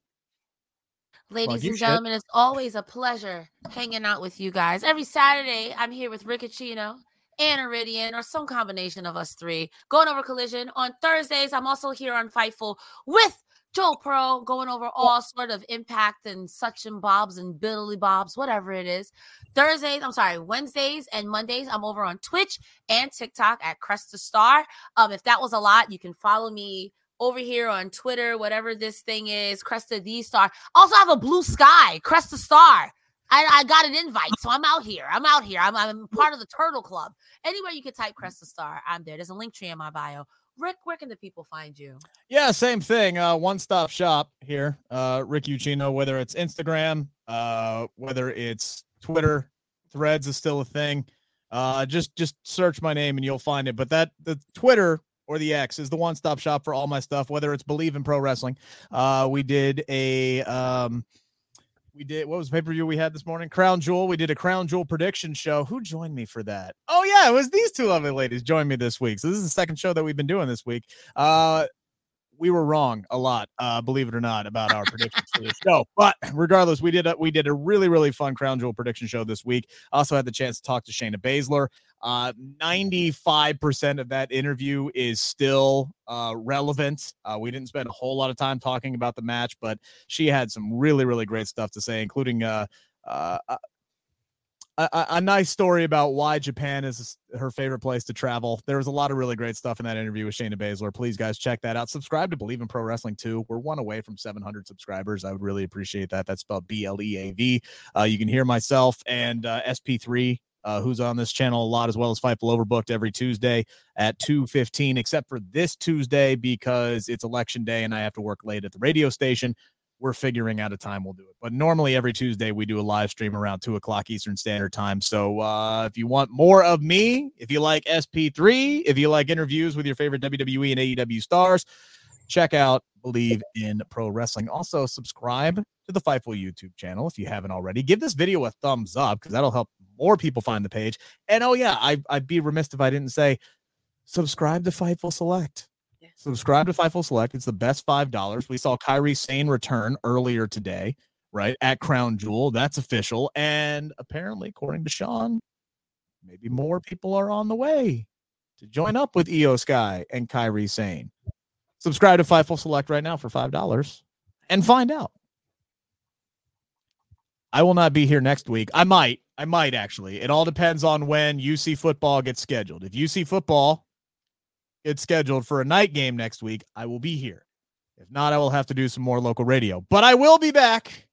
Speaker 3: Ladies and
Speaker 1: shit.
Speaker 3: gentlemen, it's always a pleasure hanging out with you guys. Every Saturday, I'm here with Rick Ucchino and Iridian, or some combination of us three, going over Collision. On Thursdays, I'm also here on Fightful with Joe Pro, going over all sort of impact and such and bobs and biddly bobs, whatever it is. Thursdays, I'm sorry, Wednesdays and Mondays, I'm over on Twitch and TikTok at Cresta Star. Um, if that was a lot, you can follow me over here on Twitter, whatever this thing is, Cresta the Star. Also have a blue sky, Cresta Star. I, I got an invite, so I'm out here. I'm out here. I'm, I'm part of the Turtle Club. Anywhere you can type Cresta Star, I'm there. There's a link tree in my bio. Rick, where can the people find you?
Speaker 1: Yeah, same thing. Uh, one stop shop here. Uh, Rick Ucchino, whether it's Instagram, uh, whether it's Twitter, Threads is still a thing. Uh, just just search my name and you'll find it. But that the Twitter or the X is the one stop shop for all my stuff. Whether it's Bleav in Pro Wrestling, uh, we did a um, we did what was the pay per view we had this morning? Crown Jewel. We did a Crown Jewel prediction show. Who joined me for that? Oh yeah, it was these two lovely ladies joined me this week. So this is the second show that we've been doing this week. Uh, we were wrong a lot, uh, believe it or not, about our predictions for this show. But regardless, we did a, we did a really really fun Crown Jewel prediction show this week. Also had the chance to talk to Shayna Baszler. Uh, 95% of that interview is still uh, relevant. Uh, we didn't spend a whole lot of time talking about the match, but she had some really, really great stuff to say, including uh, uh, a, a, nice story about why Japan is her favorite place to travel. There was a lot of really great stuff in that interview with Shayna Baszler. Please, guys, check that out. Subscribe to Bleav in Pro Wrestling too. We're one away from 700 subscribers. I would really appreciate that. That's spelled B L E A V. Uh, you can hear myself and uh, SP3 uh, who's on this channel a lot as well as Fightful Overbooked every Tuesday at 2:15 except for this Tuesday because it's election day and I have to work late at the radio station. We're figuring out a time we'll do it. But normally every Tuesday we do a live stream around two o'clock Eastern Standard Time. So uh, if you want more of me, if you like SP3, if you like interviews with your favorite WWE and AEW stars, check out Bleav in Pro Wrestling. Also, subscribe to the Fightful YouTube channel if you haven't already. Give this video a thumbs up because that'll help more people find the page. And oh yeah, I, I'd be remiss if I didn't say subscribe to Fightful Select. Subscribe to Fightful Select. It's the best five dollars. We saw Kairi Sane return earlier today, right at Crown Jewel. That's official, and apparently, according to Sean, maybe more people are on the way to join up with Iyo Sky and Kairi Sane. Subscribe to Fightful Select right now for five dollars and find out. I will not be here next week. I might. I might actually. It all depends on when UC football gets scheduled. If UC football gets scheduled for a night game next week, I will be here. If not, I will have to do some more local radio. But I will be back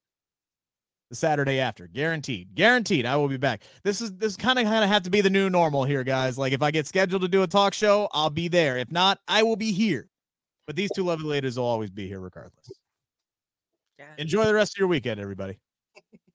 Speaker 1: the Saturday after. Guaranteed. Guaranteed I will be back. This is this kind of kind of have to be the new normal here, guys. Like if I get scheduled to do a talk show, I'll be there. If not, I will be here. But these two lovely ladies will always be here regardless.
Speaker 2: Yeah.
Speaker 1: Enjoy the rest of your weekend, everybody.